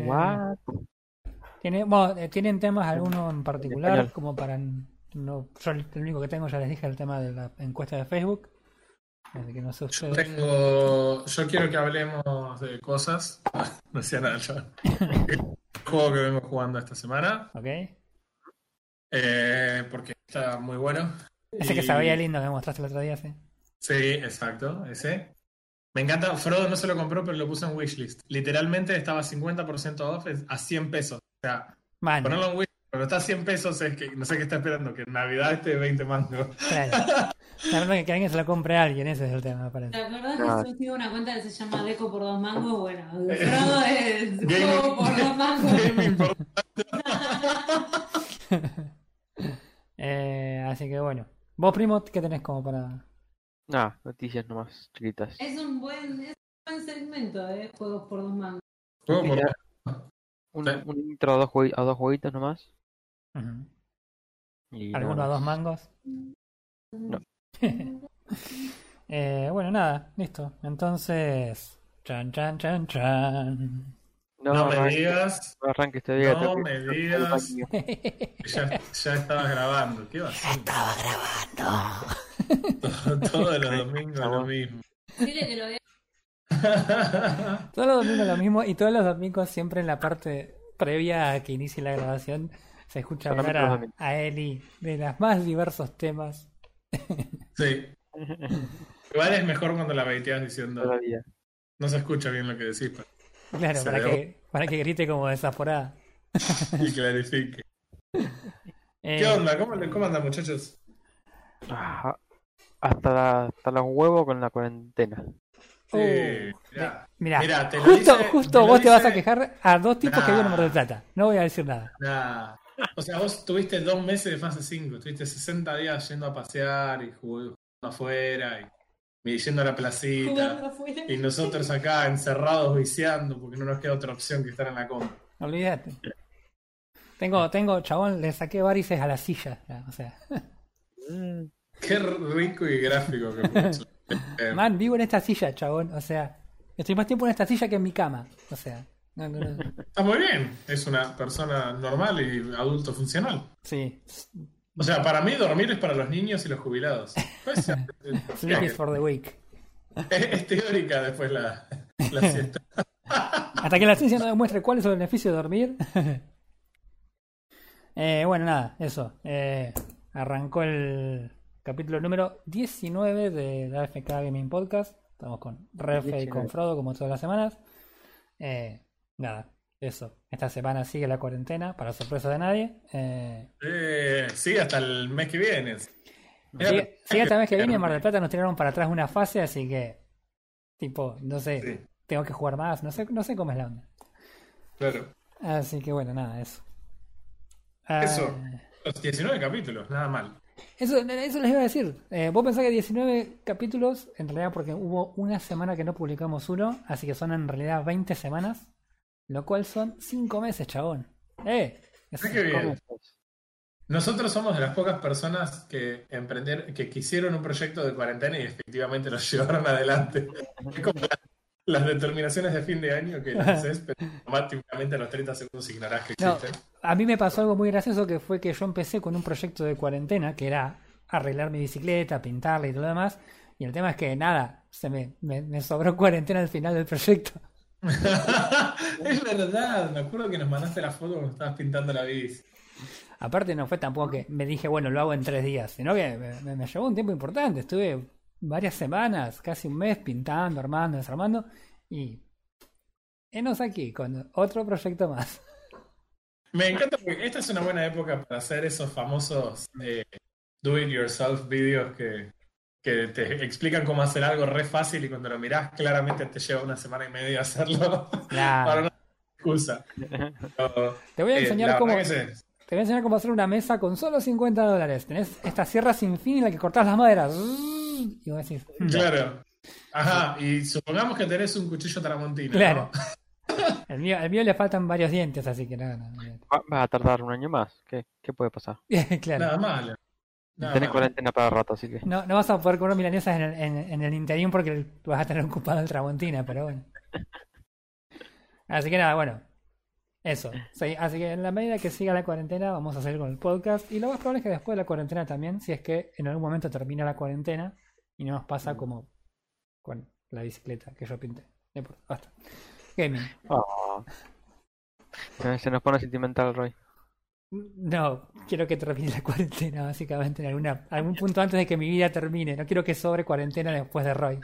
Eh, What? tiene, bueno, eh, ¿Tienen temas alguno en particular? español. Como para. No, yo el único que tengo, ya les dije, el tema de la encuesta de Facebook. Así que no sé Yo tengo. Yo quiero que hablemos de cosas. No decía nada yo. El juego que vengo jugando esta semana. ¿Ok? eh, porque está muy bueno. Ese que Y- se veía lindo que me mostraste el otro día, sí. Sí, exacto, ese. Me encanta, Frodo no se lo compró, pero lo puso en wishlist. Literalmente estaba 50% off es a 100 pesos. O sea, Bueno, ponerlo en wishlist, pero está a 100 pesos es que no sé qué está esperando, que en Navidad esté 20 mangos. claro. La verdad que, que alguien se lo compre a alguien, ese es el tema, me parece. ¿Te acordás Ah. que yo sigo una cuenta que se llama Deco por dos mangos? Bueno, Frodo es juego por dos mangos. Eh, así que bueno. Vos, primo, ¿qué tenés como para.? Nah, noticias nomás, chiquitas. Es un buen, es un buen segmento, ¿eh? Juegos por dos mangos. Juego por- Mira, Un, Sí. un intro a dos, jue- a dos jueguitos nomás. Y ¿Alguno a dos mangos? No. Eh, bueno, nada, listo. Entonces. Chan, chan, chan, chan. No, No me arranque- digas, no arranques todavía. no tengo que- me digas. ya, ya estabas grabando. ¿Qué va a hacer? Estaba grabando. Todos los domingos lo mismo. Que lo. Todos los domingos lo mismo y todos los domingos siempre en la parte previa a que inicie la grabación se escucha Solamente hablar a, Eli de los más diversos temas. Sí. Igual es mejor cuando la baiteas diciendo Todavía. no se escucha bien lo que decís pa- Claro, Se para que, para que grite como desaforada. y clarifique. Eh, ¿Qué onda? ¿Cómo, cómo andan, muchachos? Ah, hasta, la- hasta los huevos con la cuarentena. Sí, Uh, mirá. Mirá, Mirá, te lo justo, dice- justo te lo vos te vas a quejar a dos tipos que viven en Mar del. Plata. No voy a decir nada. Nah. O sea, vos tuviste dos meses de fase 5, tuviste 60 días yendo a pasear y jugando afuera y, yendo a la placita. Y nosotros acá encerrados viciando porque no nos queda otra opción que estar en la compra. Olvídate. Tengo, tengo, chabón, le saqué varices a la silla. O sea, Mm, Qué rico y gráfico que. Eh, man, vivo en esta silla, chabón. O sea, estoy más tiempo en esta silla que en mi cama. O sea, no, no, no. Está muy bien. Es una persona normal y adulto funcional. Sí, O sea, para mí dormir es para los niños y los jubilados. Pues, sleep is for the weak. es teórica después la, la siesta. Hasta que la ciencia no demuestre cuál es el beneficio de dormir. Eh, bueno, nada, eso. Eh, arrancó el capítulo número 19 de la FK Gaming Podcast. Estamos con Refe y 19. con Frodo, como todas las semanas. Eh, nada, eso. Esta semana sigue la cuarentena, para sorpresa de nadie. Eh, Eh, sí, hasta el mes que viene. sigue, sigue esta vez que viene, en Mar del Plata nos tiraron para atrás una fase, así que, tipo, no sé, Sí, tengo que jugar más, no sé, no sé cómo es la onda. claro. Así que bueno, nada, eso. Eso. Los 19 capítulos, nada mal. Eso, eso les iba a decir. Eh, vos pensás que 19 capítulos, en realidad porque hubo una semana que no publicamos uno, así que son en realidad 20 semanas, lo cual son 5 meses, chabón. ¡Eh! Es- Mirá qué bien. ¿Cómo estás? Nosotros somos de las pocas personas que emprender, que quisieron un proyecto de cuarentena y efectivamente lo llevaron adelante. Es como la- las determinaciones de fin de año que haces, pero automáticamente a los 30 segundos ignorás que No, existen. a mí me pasó algo muy gracioso que fue que yo empecé con un proyecto de cuarentena que era arreglar mi bicicleta, pintarla y todo lo demás. Y el tema es que nada, se me, me, me sobró cuarentena al final del proyecto. es verdad, me acuerdo que nos mandaste la foto cuando estabas pintando la bici. Aparte no fue tampoco que me dije, bueno, lo hago en tres días, sino que me llevó un tiempo importante. Estuve varias semanas, casi un mes pintando, armando, desarmando y enos aquí con otro proyecto más. Me encanta porque esta es una buena época para hacer esos famosos eh, do it yourself videos que, que te explican cómo hacer algo re fácil y cuando lo mirás claramente te lleva una semana y media hacerlo. Claro. No hay excusa. Pero, Te voy a eh, enseñar cómo te voy a enseñar cómo hacer una mesa con solo 50 dólares. Tenés esta sierra sin fin en la que cortás las maderas. Y vos decís, "Hmm, Claro. Ajá, y supongamos que tenés un cuchillo tramontina. Claro. ¿no? el mío, el mío le faltan varios dientes, así que nada, no, no. Va, a tardar un año más. ¿Qué, qué puede pasar? claro. Nada malo. Nada Tenés cuarentena para rato, así que. No, no vas a poder comer milanesas en el, en, en el interín porque vas a tener ocupado el Tramontina, pero bueno. Así que nada, bueno. Eso, sí, así que en la medida que siga la cuarentena vamos a seguir con el podcast y lo más probable es que después de la cuarentena también, si es que en algún momento termina la cuarentena y no nos pasa como con la bicicleta que yo pinté. No importa, basta. Gaming. Oh. Eh, Se nos pone sentimental, Roy. No, quiero que termine la cuarentena básicamente en alguna, algún punto antes de que mi vida termine. No quiero que sobre cuarentena después de Roy.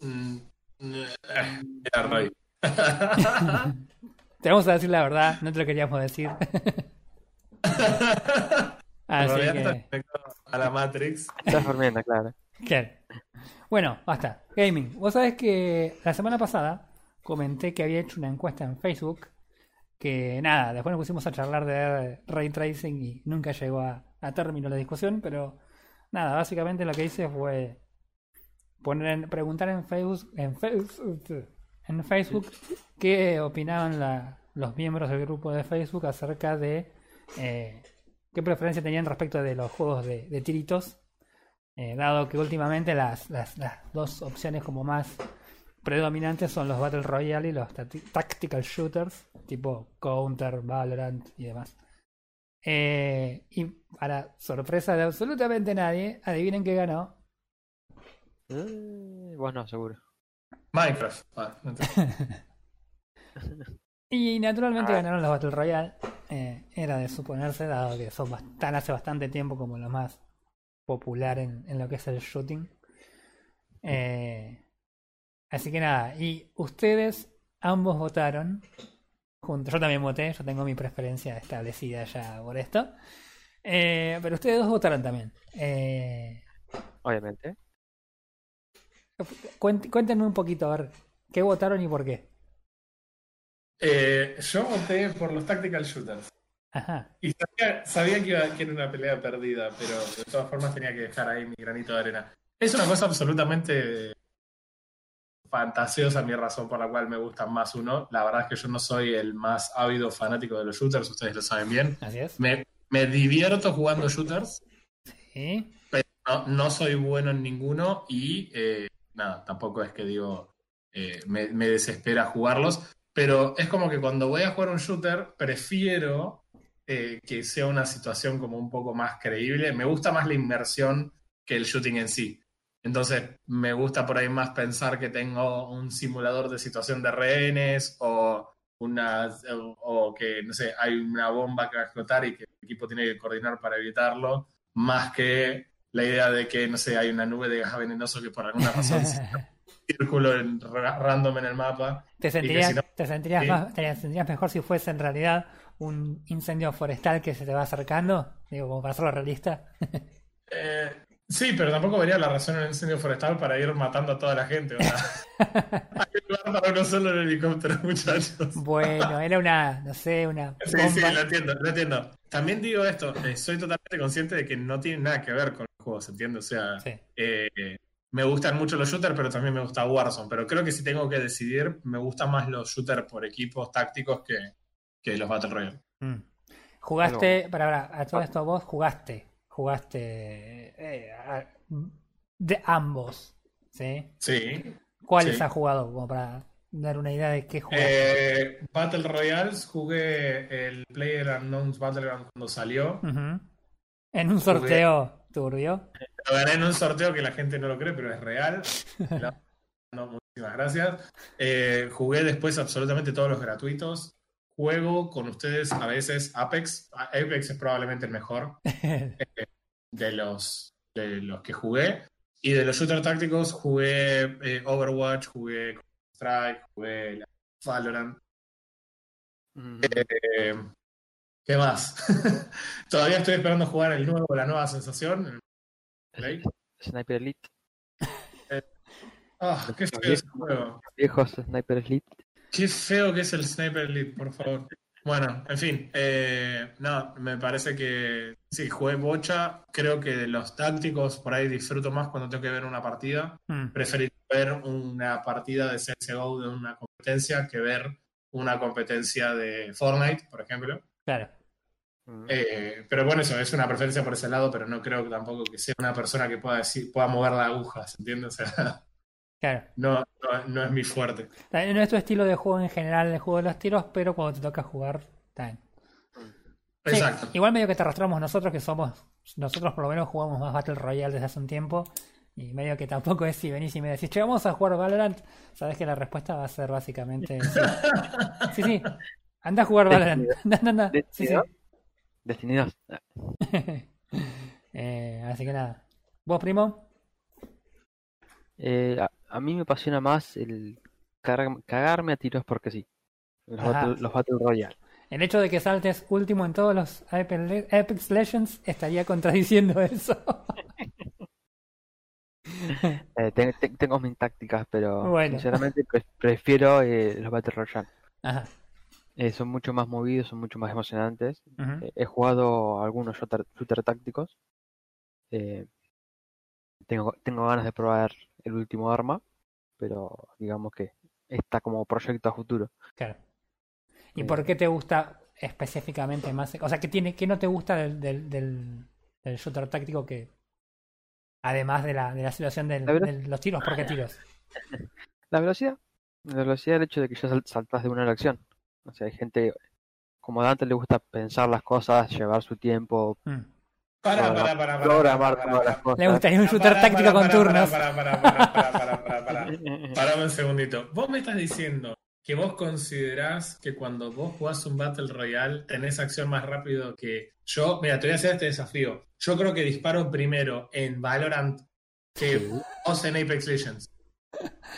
Mm, eh, Mira, Roy. Te vamos a decir la verdad, no te lo queríamos decir. Así que... a la Matrix. Estás durmiendo, claro. Claro. Bueno, basta. Gaming. Vos sabés que la semana pasada comenté que había hecho una encuesta en Facebook. Que nada, después nos pusimos a charlar de ray tracing y nunca llegó a, a término la discusión. Pero nada, básicamente lo que hice fue poner en- preguntar en Facebook, en Facebook, en Facebook qué opinaban la- los miembros del grupo de Facebook acerca de eh, qué preferencia tenían respecto de los juegos de, de tiritos eh, dado que últimamente las, las, las dos opciones como más predominantes son los Battle Royale y los Tactical Shooters, tipo Counter, Valorant y demás. Eh, y para sorpresa de absolutamente nadie, adivinen qué ganó. Eh, vos no, seguro. Minecraft. Ah, Y naturalmente ganaron los Battle Royale. Eh, era de suponerse, dado que son están hace bastante tiempo como lo más popular en, en lo que es el shooting. Eh, así que nada, y ustedes ambos votaron juntos. Yo también voté, yo tengo mi preferencia establecida ya por esto. Eh, pero ustedes dos votaron también. Eh, Obviamente. cuéntenme un poquito, a ver, ¿qué votaron y por qué? Eh, yo voté por los Tactical Shooters. Ajá. Y sabía, sabía que, iba, que era una pelea perdida, pero de todas formas tenía que dejar ahí mi granito de arena. Es una cosa absolutamente fantasiosa mi razón por la cual me gustan más uno. La verdad es que yo no soy el más ávido fanático de los shooters, ustedes lo saben bien. Así es. Me, me divierto jugando shooters, Sí. no, no soy bueno en ninguno y eh, nada, tampoco es que digo, eh, me, me desespera jugarlos, pero es como que cuando voy a jugar un shooter prefiero eh, que sea una situación como un poco más creíble, me gusta más la inmersión que el shooting en sí. Entonces me gusta por ahí más pensar que tengo un simulador de situación de rehenes o una o, que no sé hay una bomba que va a explotar y que el equipo tiene que coordinar para evitarlo más que la idea de que no sé hay una nube de gas venenoso que por alguna razón se círculo en, ra- random en el mapa ¿Te sentirías, si no- te sentirías, sí. más- te sentirías mejor si fuese en realidad un incendio forestal que se te va acercando? Digo, como para hacerlo realista. Eh, sí, pero tampoco vería la razón en el incendio forestal para ir matando a toda la gente. Hay lugar para uno solo en el helicóptero, muchachos. Bueno, era una, no sé, una Sí, sí, lo entiendo, lo entiendo. También digo esto, eh, soy totalmente consciente de que no tiene nada que ver con los juegos, ¿entiendes? O sea, Sí. eh, me gustan mucho los shooters, pero también me gusta Warzone. Pero creo que si tengo que decidir, me gustan más los shooters por equipos tácticos que, que los Battle Royale. Mm. Jugaste, para, para, a todo esto vos jugaste, jugaste eh, a- de ambos, ¿sí? Sí. ¿Cuáles Sí. has jugado? Como para dar una idea de qué jugaste. Eh, Battle Royales, jugué el Player Unknowns Battleground cuando salió. En un sorteo turbio. Lo gané en un sorteo que la gente no lo cree, pero es real. No, muchísimas gracias. Eh, jugué después absolutamente todos los gratuitos. Juego con ustedes a veces Apex. Apex es probablemente el mejor de los, de los que jugué. Y de los shooter tácticos jugué eh, Overwatch, jugué Strike, jugué Valorant. Mm, Eh, ¿Qué más? Todavía estoy esperando jugar el nuevo, la nueva sensación. el. Sniper Elite. Ah, qué feo ese juego. Viejos Sniper Elite. Qué feo que es el Sniper Elite, por favor. Bueno, en fin, eh, no, me parece que sí, jugué bocha. Creo que de los tácticos por ahí disfruto más cuando tengo que ver una partida. Mm. Preferir ver una partida de CSGO de una competencia que ver una competencia de Fortnite, por ejemplo. Claro. Eh, pero bueno, eso es una preferencia por ese lado, pero no creo que tampoco que sea una persona que pueda decir, pueda mover la aguja, ¿se entiende? O sea, Claro. No, no, no es mi fuerte. También No es tu estilo de juego en general, el juego de los tiros, pero cuando te toca jugar, está bien. Sí, Exacto. igual medio que te arrastramos nosotros, que somos. Nosotros por lo menos jugamos más Battle Royale desde hace un tiempo. Y medio que tampoco es si venís y me decís, che, vamos a jugar Valorant. Sabes que la respuesta va a ser básicamente. Sí, sí. sí. Anda a jugar Valorant. Anda, anda, anda. Sí, sí. Destiny 2. Eh, así que nada. ¿Vos, primo? Eh, a, a mí me apasiona más el cagar- cagarme a tiros porque sí. Los, battle, los Battle Royale. El hecho de que saltes último en todos los Apex Le- Apex Legends estaría contradiciendo eso. Eh, te- te- tengo mis tácticas, pero Bueno. sinceramente pre- prefiero eh, los Battle Royale. Ajá. Eh, son mucho más movidos, son mucho más emocionantes. Eh, he jugado algunos shooter, shooter tácticos. Eh, tengo, tengo ganas de probar el último arma, pero digamos que está como proyecto a futuro. Claro. ¿Y Eh, por qué te gusta específicamente más? O sea, ¿qué, tiene, qué no te gusta del, del, del, del shooter táctico que, además de la, de la situación de los tiros, ¿por qué tiros? La velocidad. La velocidad del hecho de que ya sal- saltas de una a la acción. O sea, hay gente, como Dante le gusta pensar las cosas, llevar su tiempo, Mm. Para, Para- para, programar todas las cosas. Le gustaría un shooter táctico con turnos. Para, para, para, para, para, para, para, para. Parame un segundito. Vos me estás diciendo que vos considerás que cuando vos jugás un Battle Royale tenés acción más rápido que yo. Mira, te voy a hacer este desafío. Yo creo que disparo primero en Valorant que vos en Apex Legends.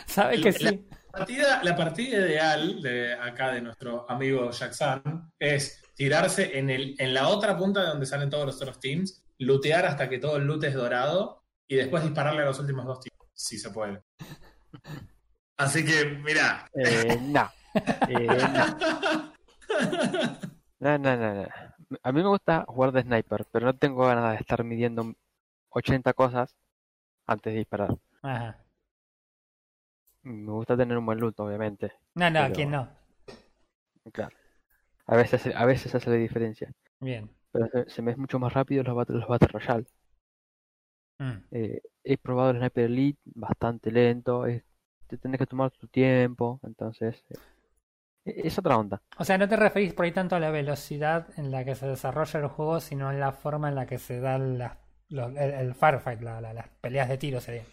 ¿Sabe que sí? La partida, la partida ideal de acá de nuestro amigo Jackson es tirarse en, el, en la otra punta de donde salen todos los otros teams, lootear hasta que todo el loot es dorado y después dispararle a los últimos dos teams, si se puede. Así que, mira, Eh, no. Eh, no. No, no, no, no. A mí me gusta jugar de sniper, pero no tengo ganas de estar midiendo 80 cosas antes de disparar. Ajá. Me gusta tener un buen loot, obviamente. No, no, Pero- ¿quién no? Claro. A veces, a veces hace la diferencia. Bien. Pero se, se me es mucho más rápido los Battle, los battle Royale. Mm. Eh, he probado el Sniper Elite bastante lento. es- te tenés que tomar tu tiempo. Entonces, eh, es otra onda. O sea, no te referís por ahí tanto a la velocidad en la que se desarrolla el juego, sino en la forma en la que se dan las, los- el, el firefight, la- la- las peleas de tiro sería.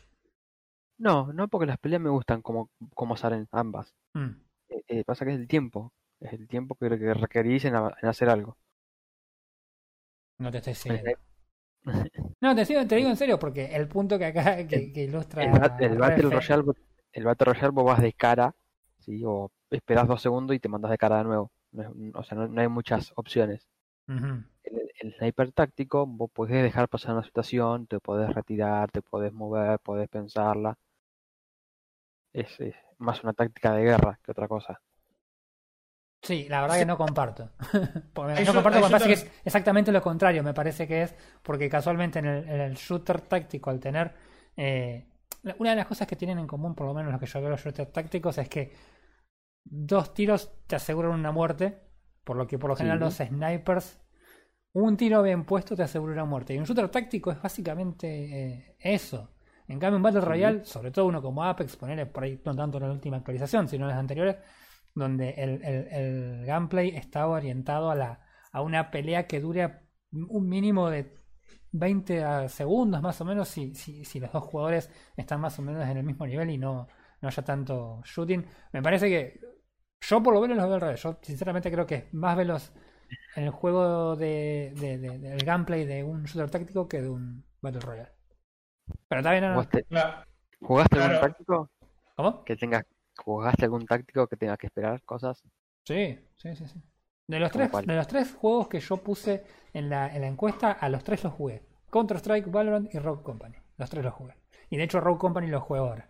No, no porque las peleas me gustan como, como salen ambas. Mm. Eh, eh, pasa que es el tiempo. Es el tiempo que, que requerís en, hacer algo. No te estoy siguiendo. No, te, sigo- te digo en serio, porque el punto que acá que, que ilustra. El, bat- el Battle Royale, vos- el Battle Royale vos vas de cara, ¿sí? O esperás dos segundos y te mandas de cara de nuevo. O sea, no, no hay muchas opciones. El, el sniper táctico, vos podés dejar pasar una situación, te podés retirar, te podés mover, podés pensarla. Es, es más una táctica de guerra que otra cosa. Sí, la verdad que no comparto. Porque no comparto, parece que es exactamente lo contrario. Me parece que es porque casualmente en el, en el shooter táctico, al tener. eh, una de las cosas que tienen en común, por lo menos lo que yo veo los shooters tácticos, es que dos tiros te aseguran una muerte. Por lo que por lo general Sí. los snipers. Un tiro bien puesto te asegura una muerte. Y un shooter táctico es básicamente eh, eso. En cambio, un Battle. Royale, sobre todo uno como Apex, ponerle por ahí no tanto en la última actualización, sino en las anteriores, donde el, el- el gameplay estaba orientado a, la, a una pelea que dure un mínimo de 20 a- segundos más o menos si, si, si los dos jugadores están más o menos en el mismo nivel y no, no haya tanto shooting. Me parece que yo por lo menos lo veo al revés. Yo sinceramente creo que es más veloz en el juego de, de- de- del gameplay de un shooter táctico que de un Battle Royale. Pero también no, no. ¿Jugaste, algún táctico ¿Cómo? que tengas, jugaste algún táctico que tengas que esperar cosas? Sí, sí, sí, sí. De los, ¿Cómo tres, cuál? de los tres juegos que yo puse en la, en la encuesta, a los tres los jugué. Counter-Strike, Valorant y Rogue Company. Los tres los jugué. Y de hecho Rogue Company lo juego ahora.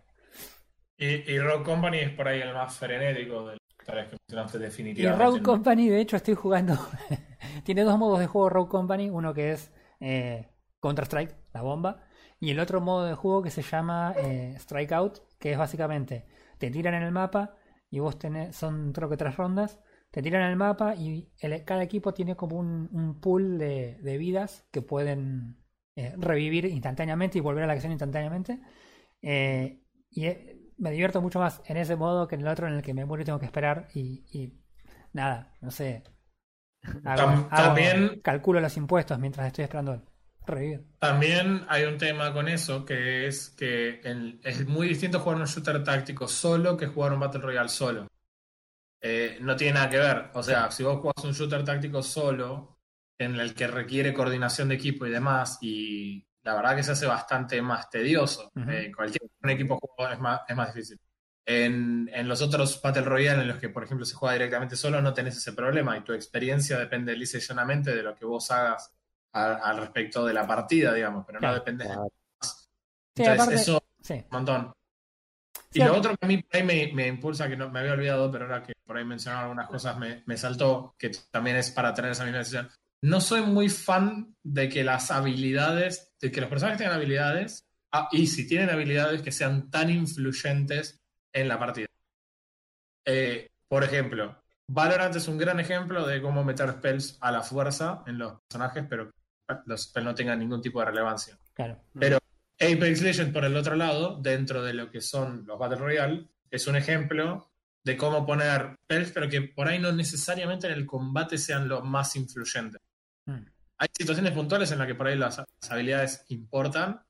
y, y Rogue Company es por ahí el más frenético de los tres que mencionaste Y definitivamente. Rogue Company, de hecho, estoy jugando. Tiene dos modos de juego Rogue Company. Uno que es eh, Counter-Strike, la bomba. Y el otro modo de juego que se llama eh, Strikeout, que es básicamente te tiran en el mapa y vos tenés, son creo que tres rondas, te tiran en el mapa y el- cada equipo tiene como un, un pool de, de vidas que pueden eh, revivir instantáneamente y volver a la acción instantáneamente. Eh, y eh, me divierto mucho más en ese modo que en el otro en el que me muero y tengo que esperar y, y nada, no sé. Hago- Tam- hago- también- calculo los impuestos mientras estoy esperando También hay un tema con eso, que es que el- es muy distinto jugar un shooter táctico solo que jugar un Battle Royale solo. Eh, no tiene nada que ver. O sea, si vos jugás un shooter táctico solo, en el que requiere coordinación de equipo y demás, y la verdad que se hace bastante más tedioso. Eh, cualquier un equipo es más, es más difícil. En, en los otros Battle Royale, en los que, por ejemplo, se juega directamente solo, no tenés ese problema y tu experiencia depende lisa y llanamente de lo que vos hagas al respecto de la partida, digamos, pero Claro. no depende de. Sí, Entonces, aparte- eso Sí, un montón. Sí, Y lo a- otro que a mí por ahí me, me impulsa, que no me había olvidado, pero ahora que por ahí mencionaron algunas cosas, me, me saltó, que también es para tener esa misma decisión. No soy muy fan de que las habilidades, de que los personajes tengan habilidades, ah, y si tienen habilidades que sean tan influyentes en la partida. Eh, por ejemplo, Valorant es un gran ejemplo de cómo meter spells a la fuerza en los personajes, pero los spells no tengan ningún tipo de relevancia. claro. Pero Apex Legends, por el otro lado, dentro de lo que son los Battle Royale, es un ejemplo de cómo poner spells, pero que por ahí no necesariamente en el combate sean los más influyentes. Mm. Hay situaciones puntuales en las que por ahí las, las habilidades importan,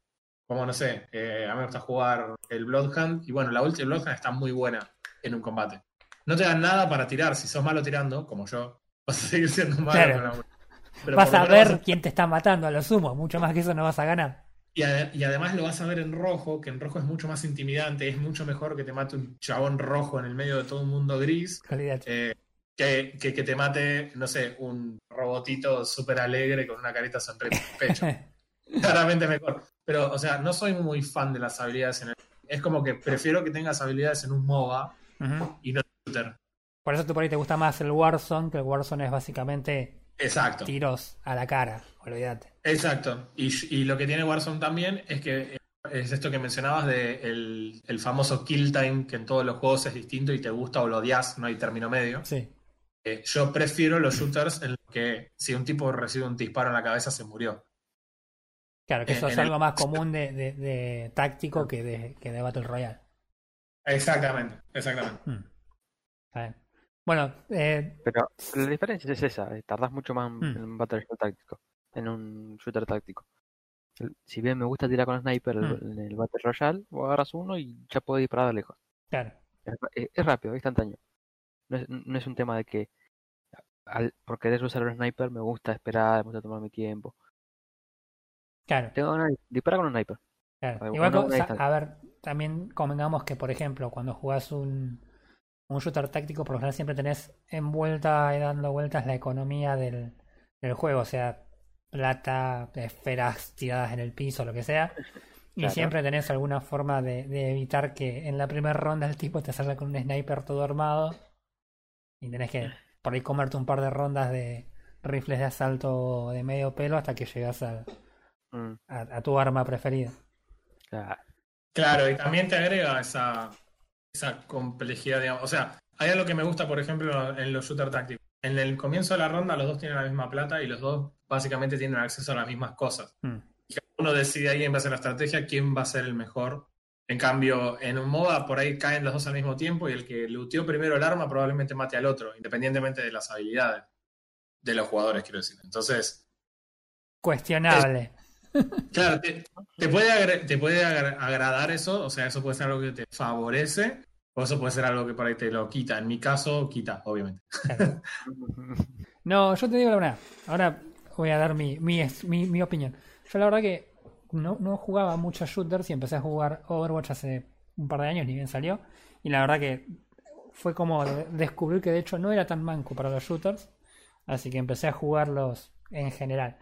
como no sé, eh, a mí me gusta jugar el Bloodhound, y bueno, la ulti del Bloodhound está muy buena en un combate. No te dan nada para tirar, si sos malo tirando, como yo, vas a seguir siendo malo Claro. con la. Pero vas a ver quién te está matando a lo sumo, mucho más que eso no vas a ganar. Y, ade- y además lo vas a ver en rojo, que en rojo es mucho más intimidante, es mucho mejor que te mate un chabón rojo en el medio de todo un mundo gris, eh, que, que, que te mate, no sé, un robotito súper alegre con una carita sonriente en el pecho. Claramente mejor. Pero, o sea, no soy muy fan de las habilidades en el... Es como que prefiero que tengas habilidades en un MOBA y no en un shooter. Por eso tú por ahí te gusta más el Warzone, que el Warzone es básicamente Exacto. tiros a la cara, olvídate. Exacto. Y, y lo que tiene Warzone también es que es esto que mencionabas de el, el famoso kill time, que en todos los juegos es distinto y te gusta o lo odias, no hay término medio. Sí, Eh, yo prefiero los shooters en los que si un tipo recibe un disparo en la cabeza se murió. claro, que En- eso es en el- algo más común de, de- de táctico que de, que de Battle Royale. Exactamente, exactamente. Mm. Bien. Bueno, eh, Pero la diferencia es esa, eh, tardás mucho más en, Mm. en un Battle Royale táctico, en un shooter táctico. Si bien me gusta tirar con sniper el- Mm. en el Battle Royale, vos agarras uno y ya podés disparar de lejos. claro, Es, rápido, es instantáneo. No es, no es un tema de que al, por querer usar el sniper me gusta esperar, me gusta tomar mi tiempo. claro. Tengo ganas de disparar con un sniper. Claro. Igual, una a ver, también convengamos que, por ejemplo, cuando jugás un, un shooter táctico, por lo general siempre tenés envuelta y dando vueltas la economía del, del juego, o sea, plata, esferas tiradas en el piso, lo que sea. Y Claro. siempre tenés alguna forma de, de evitar que en la primera ronda el tipo te salga con un sniper todo armado y tenés que por ahí comerte un par de rondas de rifles de asalto de medio pelo hasta que llegas al- Mm, a, a tu arma preferida. claro. Claro, y también te agrega esa, esa complejidad, digamos. O sea, hay algo que me gusta, por ejemplo, en los shooters tácticos. En el comienzo de la ronda los dos tienen la misma plata y los dos básicamente tienen acceso a las mismas cosas. Mm. Y cada uno decide ahí en base a la estrategia quién va a ser el mejor. En cambio, en un MOBA por ahí caen los dos al mismo tiempo y el que looteó primero el arma probablemente mate al otro, independientemente de las habilidades de los jugadores, quiero decir. Entonces, Cuestionable. Claro, te, puede, te puede agra- agradar eso, o sea, eso puede ser algo que te favorece, o eso puede ser algo que por ahí te lo quita. En mi caso, quita, obviamente. No, yo te digo la verdad. Ahora voy a dar mi, mi, mi, opinión. Yo la verdad que no, no jugaba muchos shooters y empecé a jugar Overwatch hace un par de años, ni bien salió. Y la verdad que fue como de- descubrir que de hecho no era tan manco para los shooters. Así que empecé a jugarlos en general.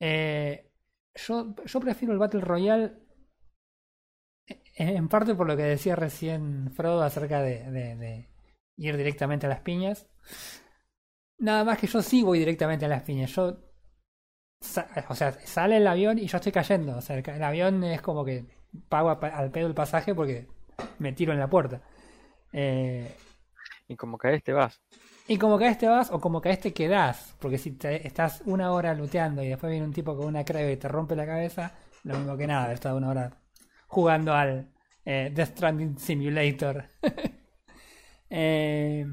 Eh, yo, prefiero el Battle Royale en parte por lo que decía recién Frodo acerca de, ir directamente a las piñas. Nada más que yo sí voy directamente a las piñas. Yo. O sea, sale el avión y yo estoy cayendo. O sea, el, avión es como que pago al pedo el pasaje porque me tiro en la puerta. Eh, Y como caes te vas. Y como caes te vas o como caes te quedás. Porque si te- estás una hora luteando y después viene un tipo con una creve y te rompe la cabeza, lo mismo que nada, estado una hora jugando al eh, Death Stranding Simulator. Eh,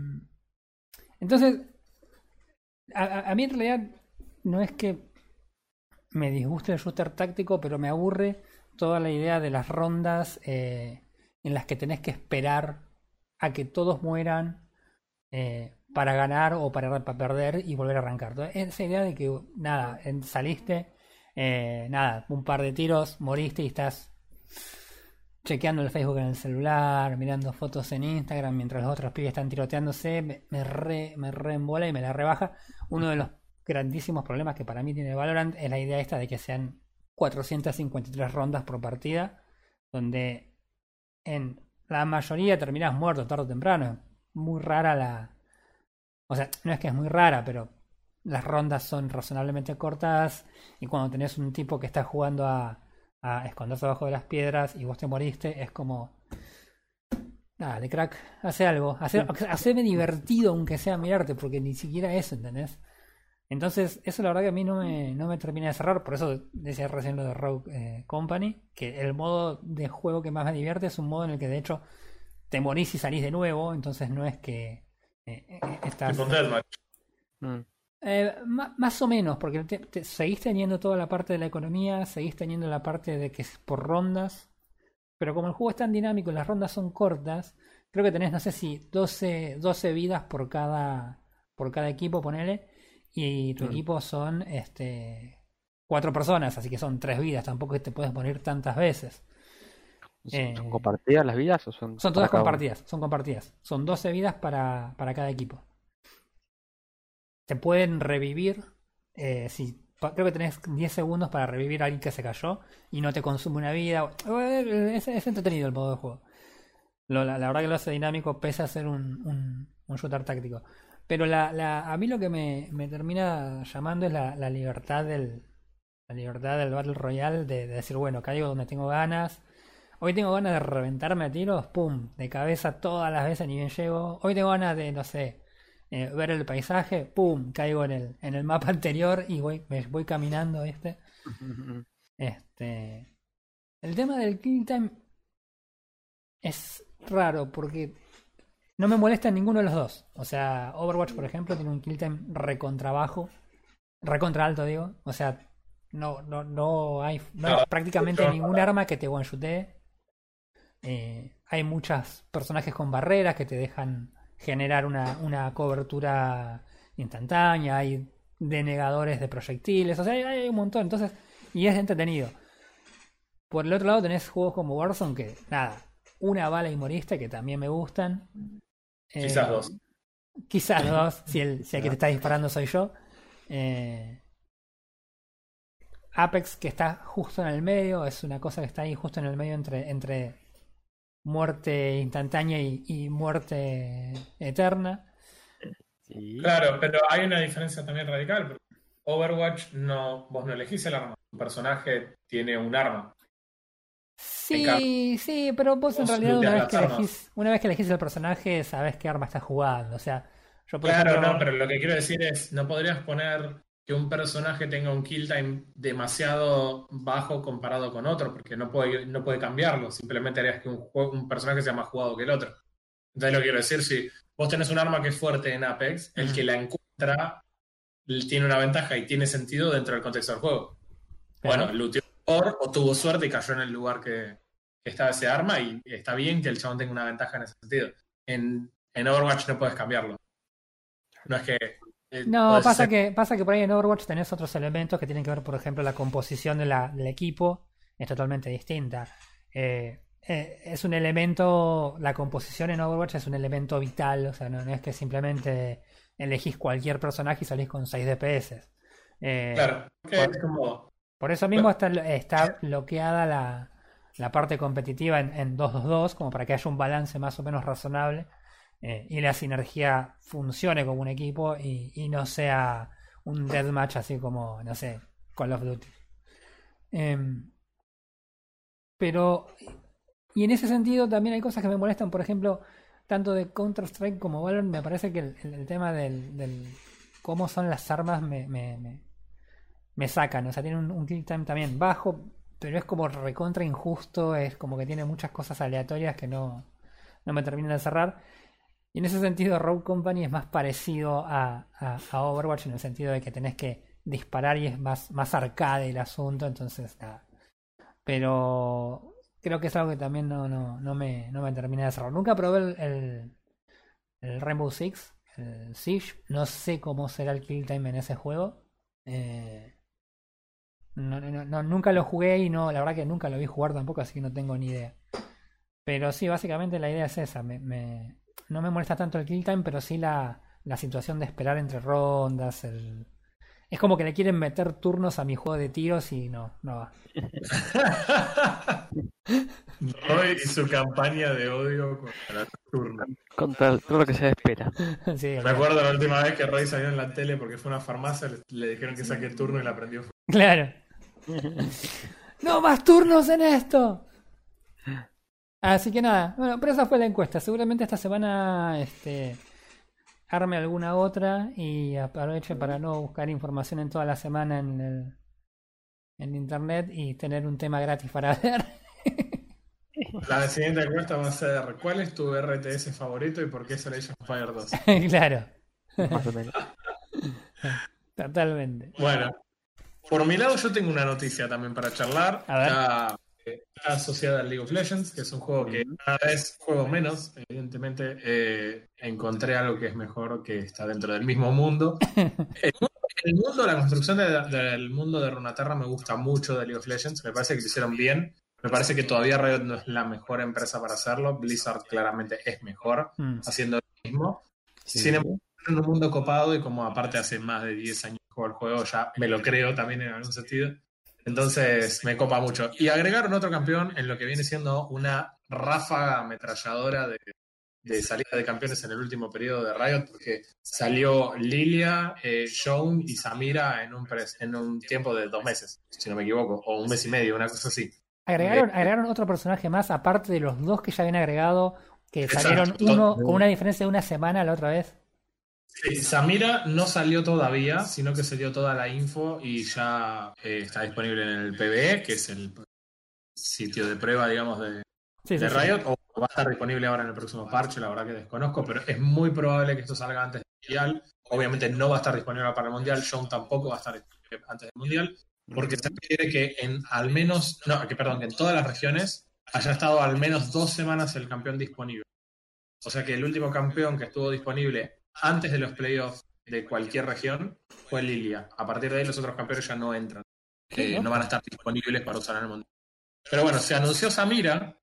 entonces, a, a mí en realidad no es que me disguste el shooter táctico, pero me aburre toda la idea de las rondas eh, en las que tenés que esperar a que todos mueran eh, para ganar o para, para, perder y volver a arrancar. esa idea de que, nada, saliste, eh, nada, un par de tiros, moriste y estás chequeando el Facebook en el celular, mirando fotos en Instagram mientras los otros pibes están tiroteándose, me, me re, me y me la rebaja. Uno de los grandísimos problemas que para mí tiene Valorant es la idea esta de que sean 453 rondas por partida, donde en la mayoría terminas muerto tarde o temprano. Muy rara la... O sea, no es que es muy rara, pero las rondas son razonablemente cortas y cuando tenés un tipo que está jugando a, a esconderse abajo de las piedras y vos te moriste, es como... Dale, crack, hace algo. Hace, haceme divertido aunque sea mirarte, porque ni siquiera eso, ¿entendés? Entonces, eso la verdad que a mí no me, no me termina de cerrar. Por eso decía recién lo de Rogue eh, Company, que el modo de juego que más me divierte es un modo en el que de hecho te morís y salís de nuevo. Entonces no es que estás... Mm. Eh, más, o menos, porque te, seguís teniendo toda la parte de la economía, seguís teniendo la parte de que es por rondas, pero como el juego es tan dinámico y las rondas son cortas, creo que tenés, no sé si 12, 12 vidas por cada, por cada equipo, ponele, y tu equipo son este cuatro personas, así que son tres vidas, tampoco te puedes morir tantas veces. ¿Son eh, compartidas las vidas o son.? Son todas compartidas, son compartidas. Son 12 vidas para, para cada equipo. Te pueden revivir. Eh, si creo que tenés 10 segundos para revivir a alguien que se cayó y no te consume una vida. Es, es entretenido el modo de juego. la, verdad que lo hace dinámico, pese a ser un, un, un shooter táctico. Pero la, la, a mí lo que me, me termina llamando es la, la, libertad del la libertad del Battle Royale de, decir, bueno, caigo donde tengo ganas. Hoy tengo ganas de reventarme a tiros, pum, de cabeza todas las veces ni bien llego. Hoy tengo ganas de, no sé, eh, ver el paisaje, pum, caigo en el, en el mapa anterior y voy, me voy caminando, este Este. El tema del kill time es raro porque no me molesta ninguno de los dos. O sea, Overwatch, por ejemplo, tiene un kill time recontra bajo. Recontra alto, digo. O sea, no, no, no hay, prácticamente ningún arma que te one eh, hay muchos personajes con barreras que te dejan generar una, una cobertura instantánea. Hay denegadores de proyectiles. O sea, hay, hay un montón. Entonces, y es entretenido. Por el otro lado tenés juegos como Warzone que, nada, una bala y moriste que también me gustan. Quizás eh, dos. Quizás dos, si el, si el que te está disparando soy yo. Eh, Apex, que está justo en el medio, es una cosa que está ahí justo en el medio entre, entre muerte instantánea y, muerte eterna. Claro, pero hay una diferencia también radical. Overwatch no, vos no elegís el arma, un personaje tiene un arma. Sí, sí, pero vos en realidad una vez, que elegís, una vez que elegís el personaje sabes qué arma estás jugando. O sea, yo Claro, no, pero lo que quiero decir es, no podrías poner que un personaje tenga un kill time demasiado bajo comparado con otro, porque no puede, no puede cambiarlo. Simplemente harías que un, un personaje sea más jugado que el otro. Entonces lo quiero decir, si vos tenés un arma que es fuerte en Apex, el que la encuentra tiene una ventaja y tiene sentido dentro del contexto del juego. Bueno, looteó o tuvo suerte y cayó en el lugar que, estaba ese arma y está bien que el chabón tenga una ventaja en ese sentido. En, en Overwatch no puedes cambiarlo. No es que... Eh, no, pasa que, pasa que por ahí en Overwatch tenés otros elementos que tienen que ver, por ejemplo, la composición de la, del equipo es totalmente distinta. Eh, eh, es un elemento, la composición en Overwatch es un elemento vital, o sea, no, es que simplemente elegís cualquier personaje y salís con 6 DPS. claro, como por eso mismo está, está bloqueada la, la parte competitiva en, en 2-2-2, como para que haya un balance más o menos razonable eh, y la sinergia funcione como un equipo y, no sea un deathmatch así como, no sé, Call of Duty. Em, pero, y en ese sentido también hay cosas que me molestan, por ejemplo, tanto de Counter-Strike como Valorant, me parece que el, tema del, cómo son las armas me, me, me me sacan. O sea, tienen un, kill time también bajo. pero es como recontra injusto, es como que tiene muchas cosas aleatorias que no, no me terminan de cerrar. Y en ese sentido, Rogue Company es más parecido a, Overwatch en el sentido de que tenés que disparar y es más, más arcade el asunto, entonces nada. Pero creo que es algo que también no, no, no, me, no me termina de cerrar. Nunca probé el, Rainbow Six, el Siege, no sé cómo será el kill time en ese juego. Eh, no, no, nunca lo jugué y no, la verdad que nunca lo vi jugar tampoco, así que no tengo ni idea. Pero sí, básicamente la idea es esa. Me, no me molesta tanto el kill time, pero sí la, la situación de esperar entre rondas. El... Es como que le quieren meter turnos a mi juego de tiros y no, no va. Roy y su campaña de odio contra los turnos. Contra todo lo que se espera. Sí, Me acuerdo la última vez que Roy salió en la tele porque fue a una farmacia, le, le dijeron que saque el turno y la aprendió. Claro. ¡No más turnos en esto! Así que nada, bueno, pero esa fue la encuesta. Seguramente esta semana este, arme alguna otra y aproveche para no buscar información en toda la semana en, el, en internet y tener un tema gratis para ver. La siguiente encuesta va a ser ¿Cuál es tu RTS favorito y por qué es el Age of Fire 2? claro, Más o menos. totalmente. Bueno, por mi lado yo tengo una noticia también para charlar. A ver. Está, está asociada al League of Legends, que es un juego que cada vez juego menos. Evidentemente eh, encontré algo que es mejor, que está dentro del mismo mundo. El, el mundo, la construcción de- del mundo de Runaterra me gusta mucho de League of Legends. Me parece que lo hicieron bien. Me parece que todavía Riot no es la mejor empresa para hacerlo. Blizzard claramente es mejor Mm. haciendo lo mismo. Sí. Sin embargo, en un mundo copado y como aparte hace más de 10 años que juego el juego, ya me lo creo también en algún sentido. Entonces me copa mucho. Y agregaron otro campeón en lo que viene siendo una ráfaga ametralladora de, de salida de campeones en el último periodo de Riot, porque salió Lilia, eh, Joan y Samira en un, pres- en un tiempo de dos meses, si no me equivoco, o un mes y medio, una cosa así. Agregaron, agregaron otro personaje más, aparte de los dos que ya habían agregado, que Exacto. salieron uno con una diferencia de una semana la otra vez. Sí, Samira no salió todavía, sino que se dio toda la info y ya eh, está disponible en el PBE, que es el sitio de prueba, digamos, de, Sí, sí, de sí. Riot, o va a estar disponible ahora en el próximo parche, la verdad que desconozco, pero es muy probable que esto salga antes del Mundial. Obviamente no va a estar disponible para el Mundial, John tampoco va a estar disponible antes del Mundial, porque se requiere que en al menos, no, que perdón, que en todas las regiones haya estado al menos dos semanas el campeón disponible. O sea que el último campeón que estuvo disponible antes de los playoffs de cualquier región fue Lilia. A partir de ahí los otros campeones ya no entran. Eh, no van a estar disponibles para usar en el mundial. Pero bueno, se anunció Samira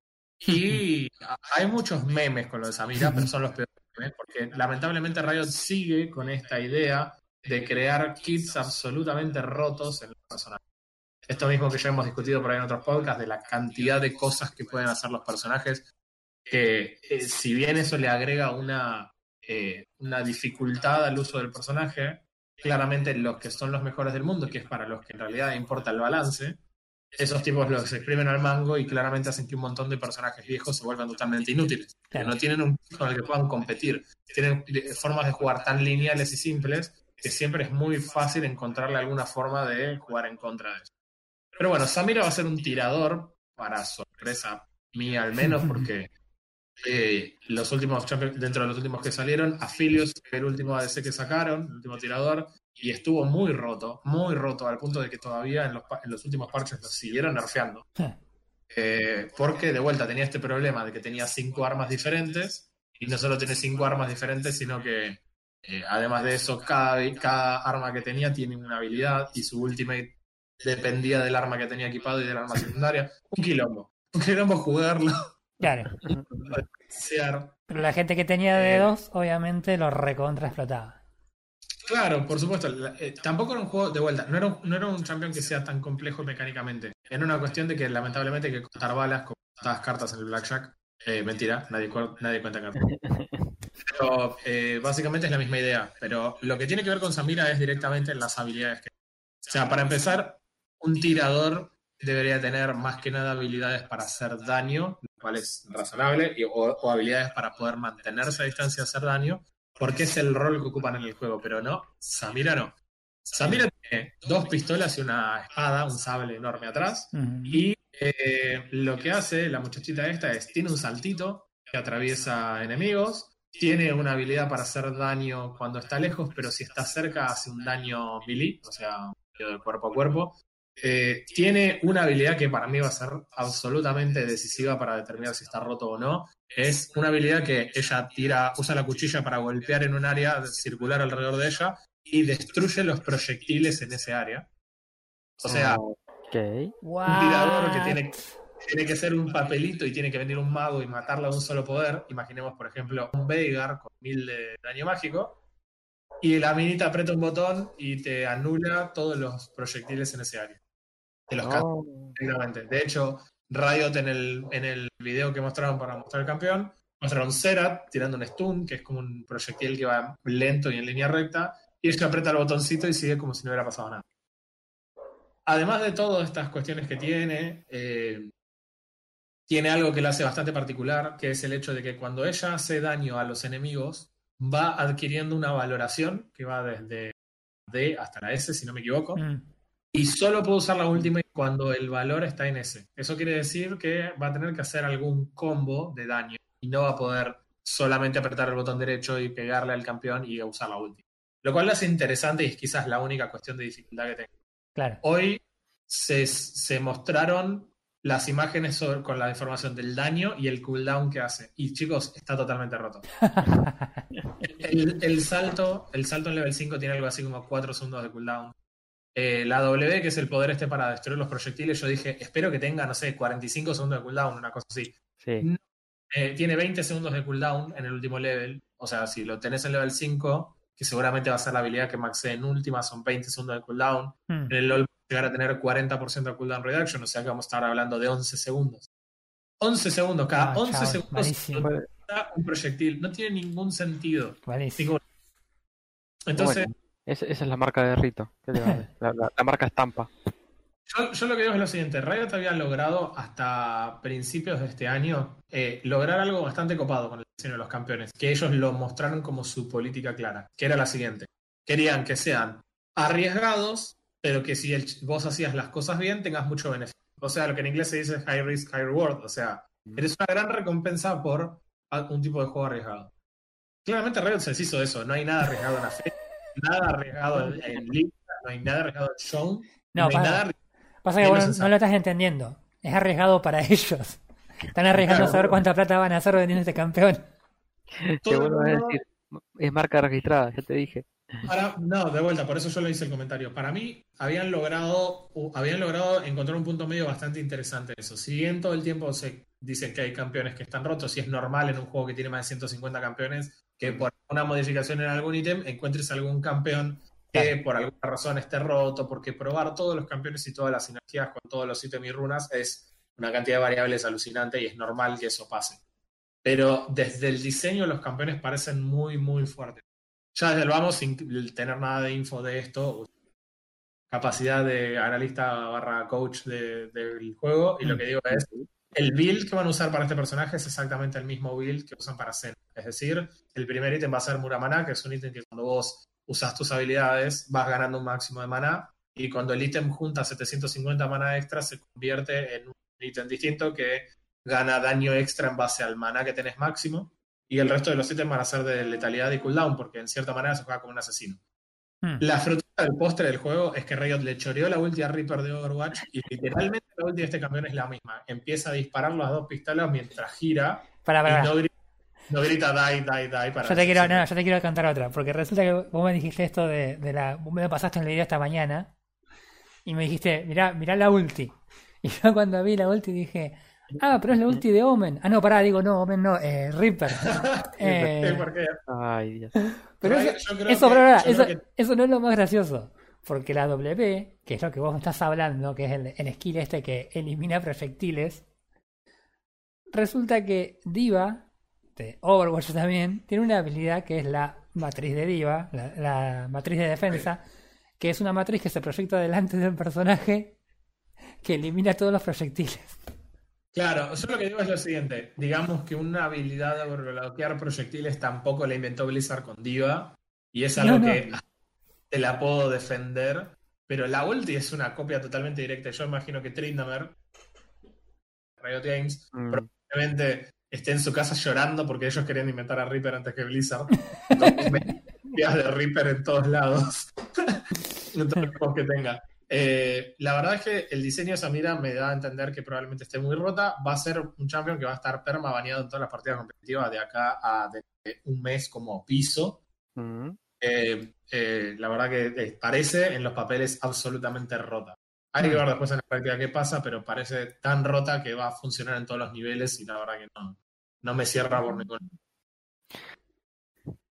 y hay muchos memes con lo de Samira, pero son los peores memes, porque lamentablemente Riot sigue con esta idea de crear kits absolutamente rotos en los personajes. Esto mismo que ya hemos discutido por ahí en otros podcasts, de la cantidad de cosas que pueden hacer los personajes, que eh, si bien eso le agrega una, eh, una dificultad al uso del personaje, claramente los que son los mejores del mundo, que es para los que en realidad importa el balance, esos tipos los exprimen al mango y claramente hacen que un montón de personajes viejos se vuelvan totalmente inútiles. Claro. no tienen un con el que puedan competir. Tienen formas de jugar tan lineales y simples que siempre es muy fácil encontrarle alguna forma de jugar en contra de eso. Pero bueno, Samira va a ser un tirador, para sorpresa mía al menos, porque eh, los últimos dentro de los últimos que salieron, Aphelios fue el último ADC que sacaron, el último tirador, y estuvo muy roto, muy roto, al punto de que todavía en los, en los últimos parches lo siguieron nerfeando. Eh, porque de vuelta tenía este problema de que tenía cinco armas diferentes, y no solo tiene cinco armas diferentes, sino que eh, además de eso, cada, cada arma que tenía tiene una habilidad, y su ultimate dependía del arma que tenía equipado y del arma secundaria. Un quilombo. Un quilombo jugarlo, Claro. Pero la gente que tenía Eh. dedos, obviamente lo recontra explotaba. Claro, por supuesto. Eh, tampoco era un juego de vuelta. No era, un- no era un campeón que sea tan complejo mecánicamente. Era una cuestión de que lamentablemente hay que contar balas con las cartas en el Blackjack. Eh, mentira, nadie, nadie cuenta cartas. Pero eh, básicamente es la misma idea. Pero lo que tiene que ver con Samira es directamente en las habilidades que. O sea, para empezar, un tirador debería tener más que nada habilidades para hacer daño, lo cual es razonable, y- o, o habilidades para poder mantenerse a distancia y hacer daño, porque es el rol que ocupan en el juego, pero no, Samira no. Samira tiene dos pistolas y una espada, un sable enorme atrás. Y eh, lo que hace la muchachita esta es, tiene un saltito que atraviesa enemigos, tiene una habilidad para hacer daño cuando está lejos, pero si está cerca hace un daño melee, o sea, de cuerpo a cuerpo. Eh, tiene una habilidad que para mí va a ser absolutamente decisiva para determinar si está roto o no. Es una habilidad que ella tira, usa la cuchilla para golpear en un área circular alrededor de ella y destruye los proyectiles en ese área. O sea, Ok. un tirador que tiene, tiene que ser un papelito y tiene que venir un mago y matarla de un solo poder. Imaginemos, por ejemplo, un Veigar con mil de daño mágico. Y la minita aprieta un botón y te anula todos los proyectiles en ese área. Te los Oh, directamente. De hecho, Riot en el, en el video que mostraron para mostrar el campeón, mostraron Serat tirando un stun, que es como un proyectil que va lento y en línea recta, y ella aprieta el botoncito y sigue como si no hubiera pasado nada. Además de todas estas cuestiones que tiene, eh, tiene algo que la hace bastante particular, que es el hecho de que cuando ella hace daño a los enemigos, va adquiriendo una valoración que va desde D hasta la S, si no me equivoco, Mm. Y solo puede usar la última cuando el valor está en S. Eso quiere decir que va a tener que hacer algún combo de daño y no va a poder solamente apretar el botón derecho y pegarle al campeón y usar la última. Lo cual lo hace interesante y es quizás la única cuestión de dificultad que tengo. Claro. Hoy se, se mostraron las imágenes sobre- con la información del daño y el cooldown que hace. Y chicos, está totalmente roto. El, el salto, el salto en level 5 tiene algo así como 4 segundos de cooldown. Eh, la W, que es el poder este para destruir los proyectiles, yo dije, espero que tenga, no sé, 45 segundos de cooldown, una cosa así. sí. Eh, tiene 20 segundos de cooldown en el último level. O sea, si lo tenés en level 5, que seguramente va a ser la habilidad que maxee en última, son 20 segundos de cooldown. Mm. En el LoL llegar a tener 40% de cooldown reduction, o sea que vamos a estar hablando de 11 segundos. 11 segundos, cada Ah, 11 chao, segundos malísimo. está un proyectil. No tiene ningún sentido. Buenísimo. Entonces, Bueno, esa, esa es la marca de Rito. ¿Qué te va a decir? La, la- la marca estampa. Yo, yo lo que digo es lo siguiente, Riot había logrado hasta principios de este año eh, lograr algo bastante copado con el diseño de los campeones, que ellos lo mostraron como su política clara, que era la siguiente. Querían que sean arriesgados, pero que si el- vos hacías las cosas bien, tengas mucho beneficio. O sea, lo que en inglés se dice high risk, high reward. O sea, eres una gran recompensa por un tipo de juego arriesgado. Claramente Riot se de eso. No hay nada arriesgado en la fe, nada arriesgado en, Liga, no hay nada arriesgado en Show, No, no hay nada Pasa que vos no, lo estás entendiendo. Es arriesgado para ellos. Están arriesgando a saber cuánta plata van a hacer vendiendo este campeón. Te Todo el vuelvo a mundo- decir. Es marca registrada, ya te dije. Para- no, de vuelta, por eso yo le hice el comentario. Para mí, habían logrado, habían logrado encontrar un punto medio bastante interesante eso. Si bien todo el tiempo se dice que hay campeones que están rotos, y es normal en un juego que tiene más de 150 campeones, que por una modificación en algún ítem encuentres algún campeón que por alguna razón esté roto, porque probar todos los campeones y todas las sinergias con todos los ítems y runas es una cantidad de variables alucinante y es normal que eso pase. Pero desde el diseño los campeones parecen muy, muy fuertes. Ya desde el vamos, sin tener nada de info de esto, capacidad de analista barra coach de- del juego, y lo que digo es, el build que van a usar para este personaje es exactamente el mismo build que usan para Zen. Es decir, el primer ítem va a ser Muramana, que es un ítem que cuando vos usas tus habilidades vas ganando un máximo de maná, y cuando el ítem junta 750 maná extra se convierte en un ítem distinto que gana daño extra en base al maná que tenés máximo, y el resto de los ítems van a ser de letalidad y cooldown, porque en cierta manera se juega como un asesino. Hmm. La fruta del postre del juego es que Riot le choreó la ulti a Reaper de Overwatch y literalmente la ulti de este campeón es la misma. Empieza a disparar las dos pistolas mientras gira Para, y para, no grita, no grita die, die, die para Yo te quiero, no, yo te quiero contar otra, porque resulta que vos me dijiste esto de, de la. Vos me lo pasaste en el video esta mañana y me dijiste, mirá, mirá la ulti. Y yo cuando vi la ulti dije, ah, pero es la ulti de Omen. Ah, no, pará, digo, no, Omen no, eh, Reaper. Eh, porque Ay, Dios. pero eso, yo creo eso, que- eso, creo que- eso no es lo más gracioso. Porque la W, que es lo que vos estás hablando, que es el, el skill este que elimina proyectiles, resulta que Diva, de Overwatch también, tiene una habilidad que es la matriz de Diva, la, la matriz de defensa, que es una matriz que se proyecta delante del personaje que elimina todos los proyectiles. Claro, yo lo que digo es lo siguiente. Digamos que una habilidad de bloquear proyectiles tampoco la inventó Blizzard con Diva. Y es algo No, no. que te la puedo defender. Pero la ulti es una copia totalmente directa. Yo imagino que Trindamer, Riot Games, Mm. probablemente esté en su casa llorando porque ellos querían inventar a Reaper antes que Blizzard. Entonces, me- de Reaper en todos lados. en todos los juegos que tenga. Eh, la verdad es que el diseño de Samira me da a entender que probablemente esté muy rota. Va a ser un champion que va a estar perma baneado en todas las partidas competitivas de acá a de- un mes como piso. Mm. Eh, eh, la verdad que parece en los papeles absolutamente rota. Hay que ver después en la práctica qué pasa, pero parece tan rota que va a funcionar en todos los niveles y la verdad que no, no me cierra por ningún.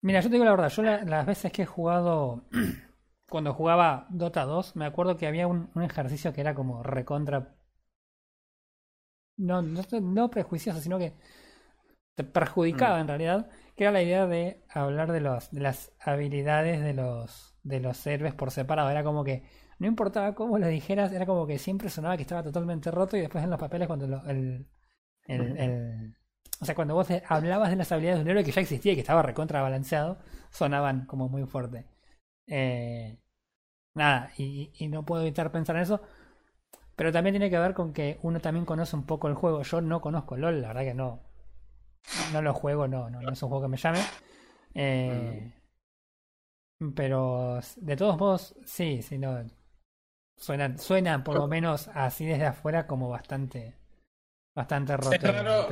Mira, yo te digo la verdad, yo la- las veces que he jugado, cuando jugaba Dota 2, me acuerdo que había un, un ejercicio que era como recontra... No, no, no prejuicioso, sino que te perjudicaba en realidad, que era la idea de hablar de, los, de las habilidades de los, de los héroes por separado. Era como que no importaba cómo lo dijeras, era como que siempre sonaba que estaba totalmente roto y después en los papeles cuando lo- el, el, el- o sea, cuando vos hablabas de las habilidades de un héroe que ya existía y que estaba recontra balanceado, sonaban como muy fuerte. Eh, nada, y, y no puedo evitar pensar en eso. Pero también tiene que ver con que uno también conoce un poco el juego. Yo no conozco LOL, la verdad que no. No lo juego, no, no, no es un juego que me llame. Eh, Pero de todos modos, sí, sí, no. Suena, suena por lo menos así desde afuera como bastante bastante roto Es raro.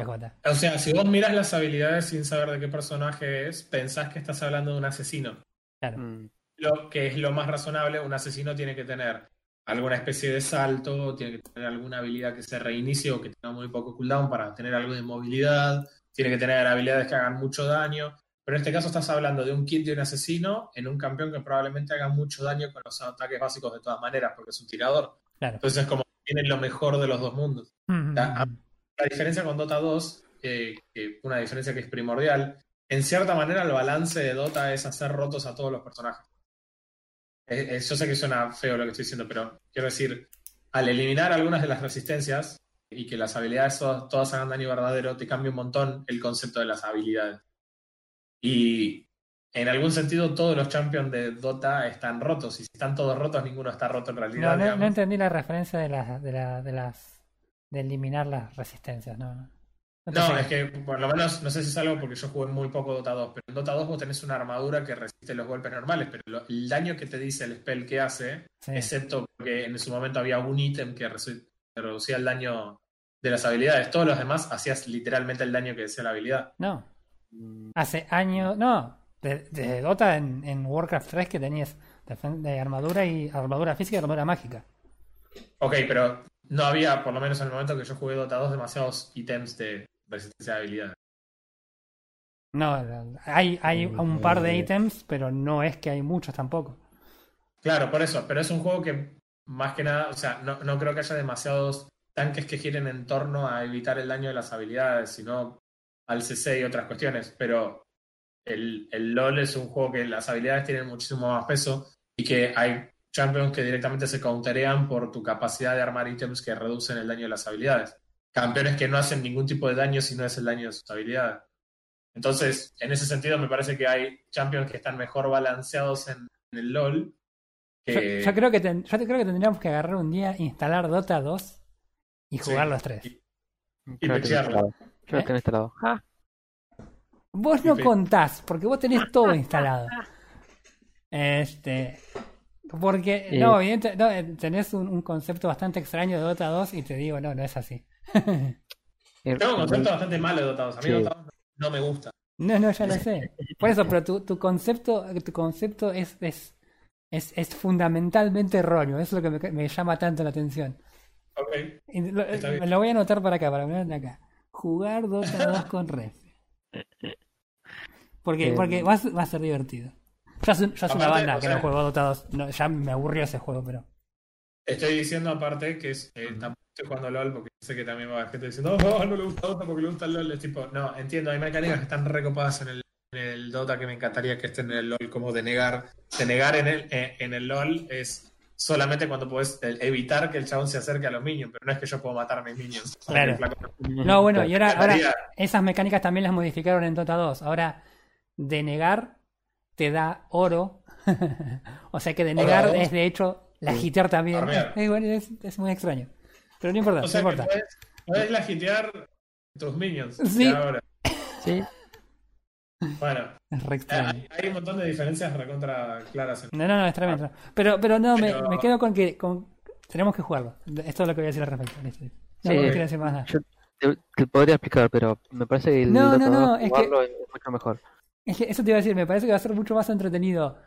O sea, si vos miras las habilidades sin saber de qué personaje es, pensás que estás hablando de un asesino. Claro. Mm. Lo que es lo más razonable, un asesino tiene que tener alguna especie de salto, tiene que tener alguna habilidad que se reinicie o que tenga muy poco cooldown para tener algo de movilidad, tiene que tener habilidades que hagan mucho daño. Pero en este caso estás hablando de un kit de un asesino en un campeón que probablemente haga mucho daño con los ataques básicos de todas maneras, porque es un tirador. Claro. Entonces es como que tiene lo mejor de los dos mundos. La, la diferencia con Dota 2, eh, que una diferencia que es primordial, en cierta manera el balance de Dota es hacer rotos a todos los personajes. Eh, eh, yo sé que suena feo lo que estoy diciendo, pero quiero decir, al eliminar algunas de las resistencias y que las habilidades todas, todas hagan daño verdadero, te cambia un montón el concepto de las habilidades. Y en algún sentido todos los champions de Dota están rotos, y si están todos rotos, ninguno está roto en realidad. No, no, digamos. no entendí la referencia de las de, la, de las de eliminar las resistencias, no, no. Es que por lo menos, no sé si es algo porque yo jugué muy poco Dota 2, pero en Dota 2 vos tenés una armadura que resiste los golpes normales, pero lo- el daño que te dice el spell que hace, Sí. excepto que en su momento había un ítem que reducía el daño de las habilidades, todos los demás hacías literalmente el daño que decía la habilidad. No, Mm. hace años, no, de- desde Dota en, en Warcraft 3 que tenías de armadura y armadura física y armadura mágica. Ok, pero no había, por lo menos en el momento que yo jugué Dota 2, demasiados ítems de resistencia de habilidades. No, hay, hay un par de ítems, pero no es que hay muchos tampoco. Claro, por eso, pero es un juego que más que nada, o sea, no, no creo que haya demasiados tanques que giren en torno a evitar el daño de las habilidades, sino al CC y otras cuestiones, pero el, el LOL es un juego que las habilidades tienen muchísimo más peso y que hay champions que directamente se counterean por tu capacidad de armar ítems que reducen el daño de las habilidades. Campeones que no hacen ningún tipo de daño si no es el daño de sus habilidades. Entonces, en ese sentido, me parece que hay champions que están mejor balanceados en, en el LOL. Yo, que- yo creo que ten- yo creo que tendríamos que agarrar un día, instalar Dota 2 y Sí. jugar los tres. Y- Y pechearlo. ¿Eh? instalado. Ah, Vos no contás, porque vos tenés todo instalado. Este. Porque, Eh. no, evidente, no, eh, tenés un, un concepto bastante extraño de Dota 2 y te digo, no, no es así. Tengo un concepto bastante malo de Dota 2. A mí Sí. Dota 2 no, me gusta. No, no, ya lo sé. Por eso, pero tu, tu concepto, tu concepto es, es, es, es fundamentalmente erróneo. Eso es lo que me, me llama tanto la atención. Ok. Y lo, Está bien. me lo voy a anotar para acá, para poner acá. Jugar Dota 2 con Ref. Porque, Eh, porque va, a ser- va a ser divertido. Ya hace una banda que sea- no juego Dota 2. No, ya me aburrió ese juego, pero. Estoy diciendo aparte que es, eh, tampoco estoy jugando LOL porque sé que también va a haber gente diciendo, oh, no le gusta Dota porque le gusta el LOL. Es tipo, no, entiendo, hay mecánicas que están recopadas en el, en el Dota que me encantaría que estén en el LOL, como de negar. De negar en el, eh, en el LOL es solamente cuando puedes eh, evitar que el chabón se acerque a los minions, pero no es que yo puedo matar a mis minions. Claro. No, bueno, y ahora, ahora esas mecánicas también las modificaron en Dota 2. Ahora, denegar te da oro o sea que denegar es de hecho lagitear también. Farmear. Eh, bueno, es, es muy extraño. Pero no importa, O sea no importa. puedes, puedes lagitear tus minions. Sí. ahora. Sí, Bueno, Es re hay, extraño. hay un montón de diferencias recontra claras. en- No, no, no, es tremendo. Pero, pero no, me, Pero- me quedo con que con... tenemos que jugarlo. Esto es lo que voy a decir al respecto. No, Sí. no quiero decir más nada. yo te, te podría explicar, pero me parece que el No, no, no, 2 es que- es mucho mejor. Es que eso te iba a decir, me parece que va a ser mucho más entretenido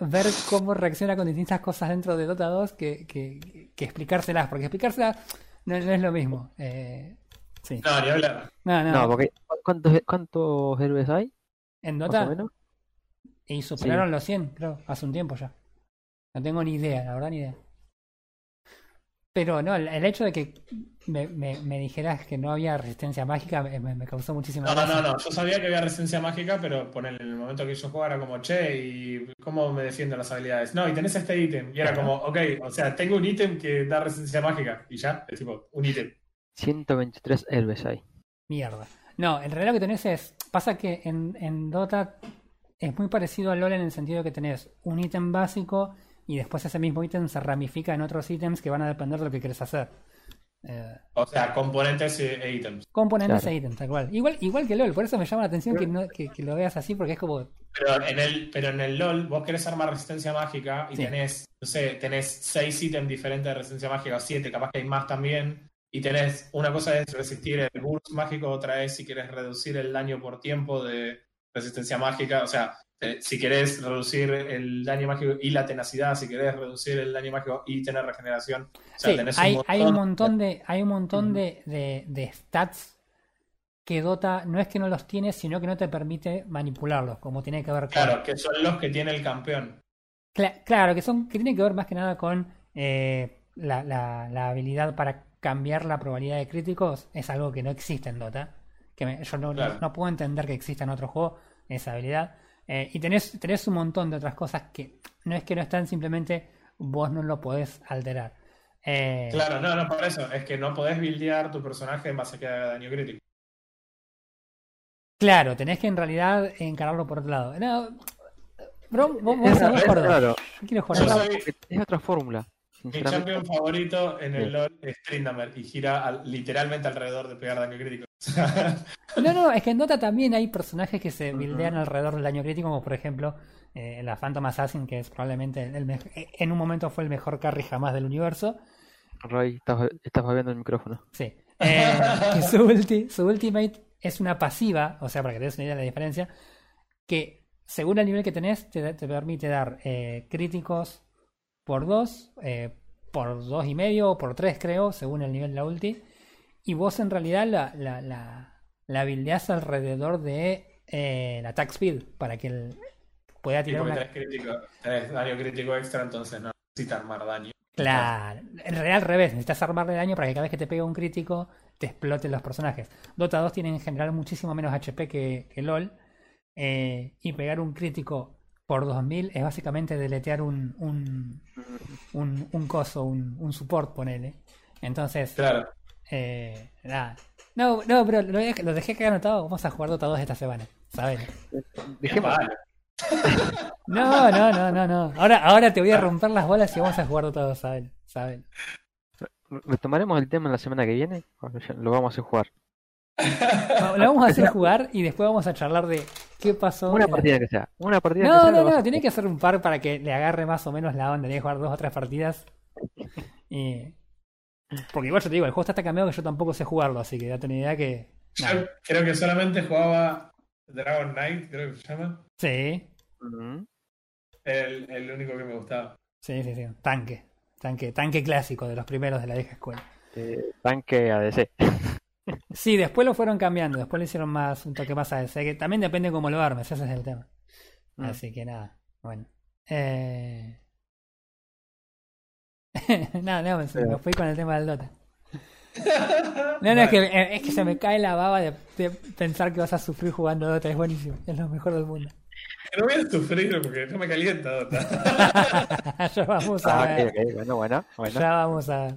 ver cómo reacciona con distintas cosas dentro de Dota 2 que, que, que explicárselas, porque explicárselas no, no es lo mismo. Eh, sí. No, ni hablar. No, no. No, porque ¿cuántos, ¿cuántos héroes hay? en Más Dota o menos. y superaron los 100, creo, hace un tiempo ya. No tengo ni idea, la verdad ni idea. Pero no, el, el hecho de que me, me, me dijeras que no había resistencia mágica me, me- causó muchísima No, no, gracia. no, no. Yo sabía que había resistencia mágica, pero ponele, en el momento que yo jugaba era como, che, ¿y cómo me defiendo las habilidades? No, y tenés este ítem. Y era como, ok, o sea, tengo un ítem que da resistencia mágica. Y ya, es tipo, un ítem. 123 héroes hay. Mierda. No, en realidad lo que tenés es. Pasa que en, en Dota es muy parecido al LoL en el sentido que tenés un ítem básico y después ese mismo ítem se ramifica en otros ítems que van a depender de lo que querés hacer. Eh, O sea, componentes e e ítems. componentes Claro. e ítems, tal cual. Igual, igual que LOL, por eso me llama la atención que, no- que, que lo veas así, porque es como. Pero en el, pero en el LOL, vos querés armar resistencia mágica y Sí. tenés, no sé, tenés seis ítems diferentes de resistencia mágica, o siete, capaz que hay más también. Y tenés, una cosa es resistir el burst mágico, otra es si querés reducir el daño por tiempo de resistencia mágica. O sea, eh, si querés reducir el daño mágico y la tenacidad, si querés reducir el daño mágico y tener regeneración. O sea, Sí, tenés hay, hay un montón- montón de, hay un montón de, de, de stats que Dota no es que no los tiene, sino que no te permite manipularlos, como tiene que ver con. Claro, que son los que tiene el campeón. Cla- claro, que son que tienen que ver más que nada con eh, la, la- la habilidad para cambiar la probabilidad de críticos. Es algo que no existe en Dota. Que me- yo no, no- no puedo entender que exista en otro juego esa habilidad. Eh, y tenés, tenés un montón de otras cosas que no es que no están, simplemente vos no lo podés alterar. Eh, Claro, no, no, por eso. Es que no podés buildear tu personaje en base a que haga daño crítico. claro, tenés que en realidad encararlo por otro lado. No, bro, vos, vos Es, sabés es Yo quiero Yo jugar. soy- es otra fórmula. Mi champion favorito en el. LoL es Tryndamere y gira al- literalmente alrededor de pegar daño crítico. No, no, es que en Dota también hay personajes que se buildean alrededor del daño crítico, como por ejemplo eh, la Phantom Assassin, que es probablemente el me- en un momento fue el mejor carry jamás del universo. Roy, estás, estás el micrófono. Sí. Eh, que su, ulti- su ultimate es una pasiva, o sea, para que te des una idea de la diferencia, que según el nivel que tenés, te, permite dar eh, críticos por 2, por dos y medio o por 3 creo, según el nivel de la ulti. Y vos en realidad la, la, la, la buildeás alrededor de eh, la attack speed, para que él pueda tirar porque una... tenés, crítico, tenés daño crítico extra, entonces no necesita armar daño. Claro, en realidad al revés, necesitas armarle daño para que cada vez que te pegue un crítico te exploten los personajes. Dota 2 tiene en general muchísimo menos HP que, que LOL eh, y pegar un crítico por 2000 es básicamente deletear un, un, un, un coso, un, un support, ponele. Entonces, Claro. eh, nada. No, no, pero lo, dejé- lo dejé acá anotado, vamos a jugar Dota 2 esta semana, ¿saben? Dejemos. No, no, no, no, no. Ahora, ahora te voy a romper las bolas y vamos a jugar Dota 2, ¿saben? ¿saben? retomaremos el tema la semana que viene. Lo vamos a jugar. No, Lo vamos a hacer jugar y después vamos a charlar de qué pasó. Una la- partida que sea. Una partida que No, sea. no, no, a- tiene que hacer un par para que le agarre más o menos la onda. Tiene que jugar dos o tres partidas. Y... Porque igual yo te digo, el juego está tan cambiado que yo tampoco sé jugarlo, así que date una idea que. Yo creo que solamente jugaba Dragon Knight, creo que se llama. Sí. El, el único que me gustaba. sí, sí, sí. Tanque. Tanque, tanque clásico de los primeros de la vieja escuela. Eh, tanque ADC. Sí, después lo fueron cambiando, después le hicieron más, un toque más a ese, que también depende cómo lo armes, ese es el tema. Mm. Así que nada, bueno. Eh... nada, no, me, me fui con el tema del Dota. No, no, es que, eh, es que se me cae la baba de, de pensar que vas a sufrir jugando Dota, es buenísimo, es lo mejor del mundo. No voy a sufrir porque no me calienta Dota. ya vamos a Ah, ver, ok, ok. Bueno, bueno. bueno. ya vamos a ver.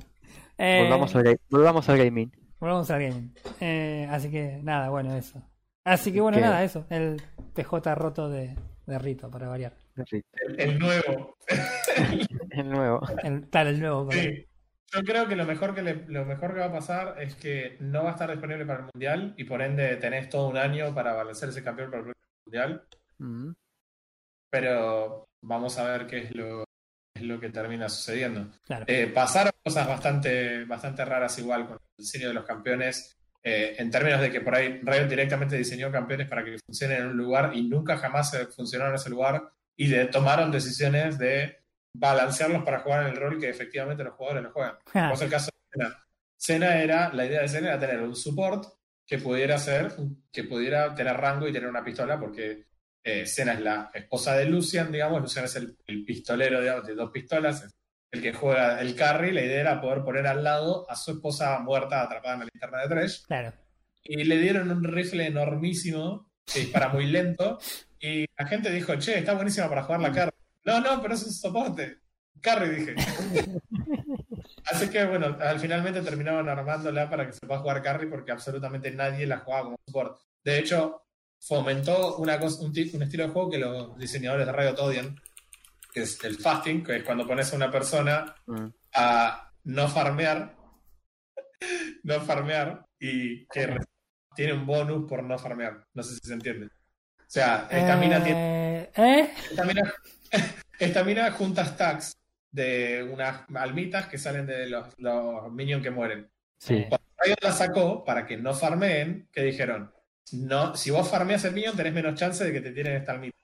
Eh, Volvamos, al, ga- volvamos al gaming. Volvamos al gaming. Eh, así que nada, bueno, eso. Así que bueno, ¿Qué? nada, eso. El PJ roto de, de Rito, para variar. El, el nuevo. el nuevo. El- claro, el nuevo. Sí. Yo creo que lo mejor que le- lo mejor que va a pasar es que no va a estar disponible para el mundial y por ende tenés todo un año para balancear ese campeón para el mundial. Mm. Pero vamos a ver qué es lo, es lo que termina sucediendo. Claro. Eh, pasaron cosas bastante, bastante raras igual con el diseño de los campeones, eh, en términos de que por ahí Riot directamente diseñó campeones para que funcionen en un lugar y nunca jamás funcionaron en ese lugar y de- tomaron decisiones de balancearlos para jugar en el rol que efectivamente los jugadores lo juegan. Como es el caso de Cena. Cena era, la idea de Cena era tener un support que pudiera ser, que pudiera tener rango y tener una pistola, porque eh, Cena es la esposa de Lucian, digamos, Lucian es el, el pistolero digamos, de dos pistolas, el que juega el carry, la idea era poder poner al lado a su esposa muerta atrapada en la linterna de Thresh, claro. y le dieron un rifle enormísimo que dispara muy lento, y la gente dijo, che, está buenísima para jugar la carry. No, no, pero es un soporte. Carry, dije. Así que bueno, al finalmente terminaron armándola para que se pueda jugar carry porque absolutamente nadie la jugaba como support. De hecho, fomentó una cosa, un, ti- un estilo de juego que los diseñadores de Riot odian, que es el fasting, que es cuando pones a una persona Mm. a no farmear, no farmear y que tiene un bonus por no farmear. No sé si se entiende. O sea, esta mina tiene Eh, ¿eh? esta mina, esta mina junta stacks de unas almitas que salen de los, los minions que mueren. Sí. Cuando Riot la sacó para que no farmeen, que dijeron, no, si vos farmeas el minion tenés menos chance de que te tiren esta almita.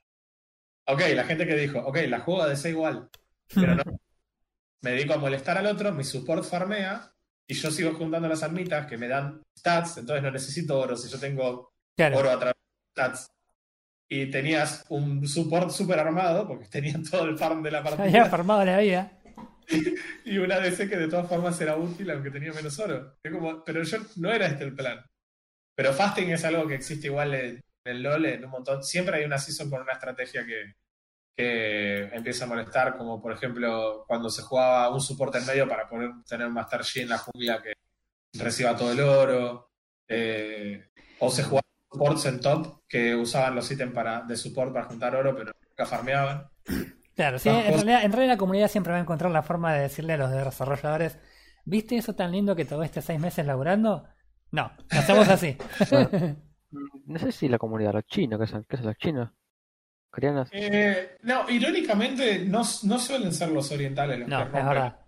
Ok, la gente que dijo, ok, la juego a DC igual, pero no. Me dedico a molestar al otro, mi support farmea y yo sigo juntando las almitas que me dan stats, entonces no necesito oro si yo tengo Claro. oro a través de stats. Y tenías un support super armado, porque tenían todo el farm de la Había partida, formado la vida. y una DC que de todas formas era útil aunque tenía menos oro. Es como, pero yo no era este el plan. Pero fasting es algo que existe igual en, el LoL en un montón. Siempre hay una season con una estrategia que, que empieza a molestar, como por ejemplo cuando se jugaba un soporte en medio para poder tener un Master G en la jungla que reciba todo el oro. eh, o se jugaban supports en top que usaban los ítems para, de support para juntar oro, pero nunca farmeaban. Claro, sí, en realidad, en realidad la comunidad siempre va a encontrar la forma de decirle a los desarrolladores, ¿viste eso tan lindo que te este seis meses laburando? No, lo hacemos así. Mm, No sé si la comunidad, los chinos, ¿qué son? ¿Qué son los chinos? ¿Coreanos? Eh, no, irónicamente no, no suelen ser los orientales los no, que es rompen. verdad.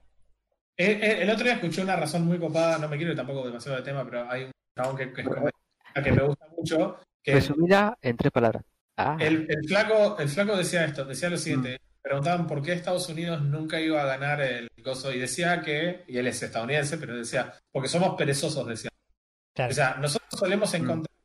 Eh, eh, el otro día escuché una razón muy copada, no me quiero ir tampoco demasiado de tema, pero hay un chabón que, que, que me gusta mucho, que Resumida en tres palabras. Ah, el, el flaco, el flaco decía esto, decía lo Mm. siguiente, preguntaban por qué Estados Unidos nunca iba a ganar el coso, y decía que, y él es estadounidense, pero decía, porque somos perezosos, decía. Claro. O sea, nosotros solemos Mm. encontrar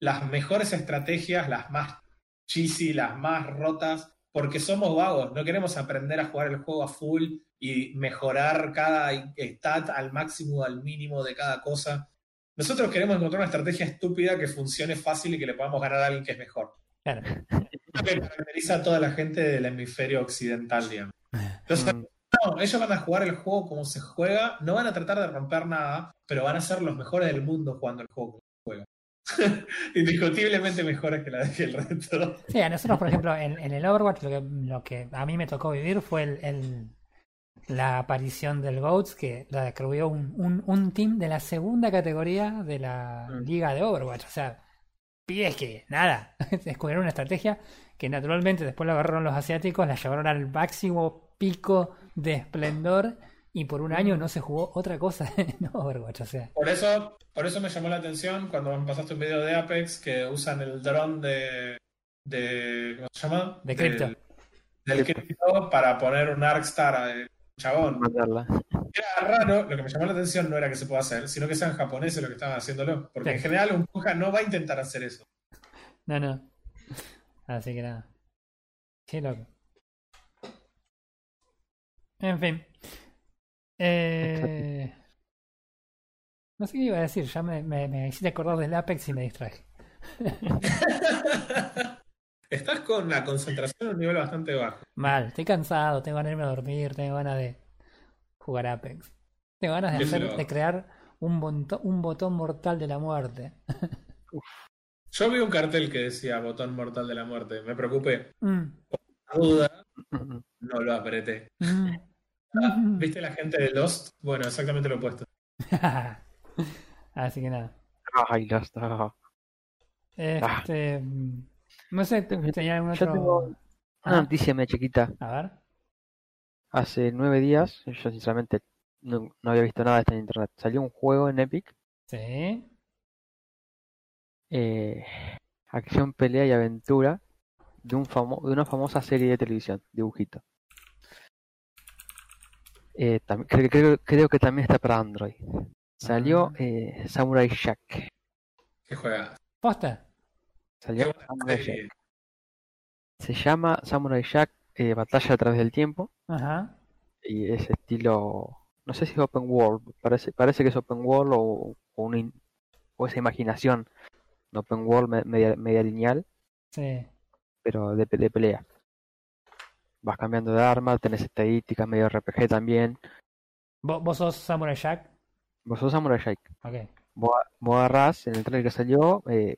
las mejores estrategias, las más cheesy, las más rotas, porque somos vagos, no queremos aprender a jugar el juego a full y mejorar cada stat al máximo, al mínimo de cada cosa. Nosotros queremos encontrar una estrategia estúpida que funcione fácil y que le podamos ganar a alguien que es mejor. Claro. Lo que caracteriza a toda la gente del hemisferio occidental, digamos. Entonces, mm, no, ellos van a jugar el juego como se juega, no van a tratar de romper nada, pero van a ser los mejores del mundo jugando el juego como se juega. Indiscutiblemente mejores que, la, que el resto. Sí, a nosotros, por ejemplo, en, en el Overwatch lo que, lo que a mí me tocó vivir fue el, el- la aparición del GOATS, que la descubrió un, un, un team de la segunda categoría de la Mm. liga de Overwatch. O sea, pibes que nada, descubrieron una estrategia que naturalmente después la agarraron los asiáticos, la llevaron al máximo pico de esplendor y por un año no se jugó otra cosa en Overwatch. O sea, Por eso, por eso me llamó la atención cuando me pasaste un video de Apex que usan el dron de, de ¿cómo se llama? De cripto. Del, del cripto para poner un Arkstar al chabón. Era raro, lo que me llamó la atención no era que se pueda hacer, sino que sean japoneses los que estaban haciéndolo. Porque Sí. en general un Puja no va a intentar hacer eso. no, no. Así que nada. Qué loco. En fin. Eh... No sé qué iba a decir, ya me, me, me hiciste acordar del Apex y me distraje. Estás con la concentración a un nivel bastante bajo. Mal, estoy cansado, tengo ganas de irme a dormir, tengo ganas de jugar Apex. Tengo ganas de, hacer, de crear un, bonto- un botón mortal de la muerte. Yo vi un cartel que decía botón mortal de la muerte. Me preocupé. Mm, Duda, Mm, no lo apreté. mm, Ah. ¿Viste la gente de Lost? Bueno, exactamente lo opuesto. Así que nada. Ay, ya está. Este. mm, No sé, Tengo- tenía algún yo otro. tengo Una Ah, noticia media chiquita. a ver. Hace nueve días, yo sinceramente no, no había visto nada de esto en internet. Salió un juego en Epic, Sí. eh, acción, pelea y aventura de un famo- de una famosa serie de televisión, dibujito. Eh, creo, creo- creo que también está para Android. Salió Ah. eh, Samurai Jack. ¿Qué juega? ¿Posta? Salió Samurai Jack. Se llama Samurai Jack eh, Batalla a través del tiempo Ajá. y es estilo, no sé si es open world, parece, parece que es open world o, o, una in- o esa imaginación open world me- media, media lineal, Sí. pero de, de pelea. Vas cambiando de arma, tenés estadísticas, medio RPG también. ¿Vos, vos sos Samurai Jack? Vos sos Samurai Jack. Ok. Vos, vos agarrás en el trailer que salió, eh,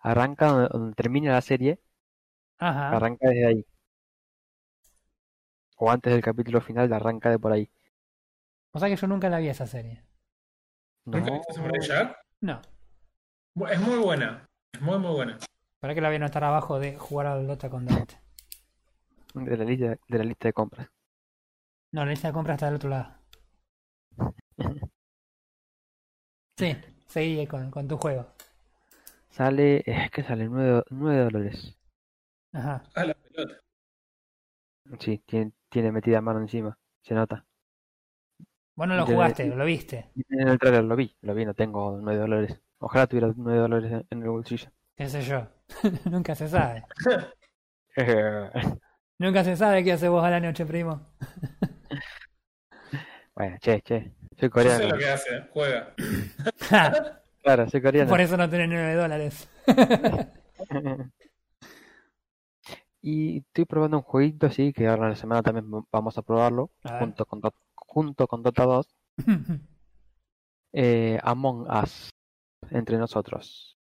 arranca donde, donde termina la serie, Ajá. arranca desde ahí. O antes del capítulo final, arranca de por ahí. O sea que yo nunca la vi esa serie. ¿Nunca No, viste Samurai Jack? No. Es muy buena. Es muy, muy buena. ¿Para que la voy a anotar abajo de jugar al Dota con Dante? De la lista, de la lista de compras. No, la lista de compras está del otro lado. Sí, seguí con, con tu juego. Sale, es que sale 9, dólares. Ajá. Ah, la pelota. Sí, tiene, tiene metida mano encima, se nota. Vos no lo jugaste, lo viste. En el trailer lo vi, lo vi, no tengo 9 dólares. Ojalá tuviera 9 dólares en- en el bolsillo. ¿Qué sé yo? Nunca se sabe. Nunca se sabe qué hace vos a la noche, primo. bueno, che, che, soy Yo sé coreano. lo que hace. Juega. Claro, soy coreano. Por eso no tenés 9 dólares. Y estoy probando un jueguito así, que ahora en la semana también vamos a probarlo, A junto con, junto con Dota 2, eh, Among Us, entre nosotros.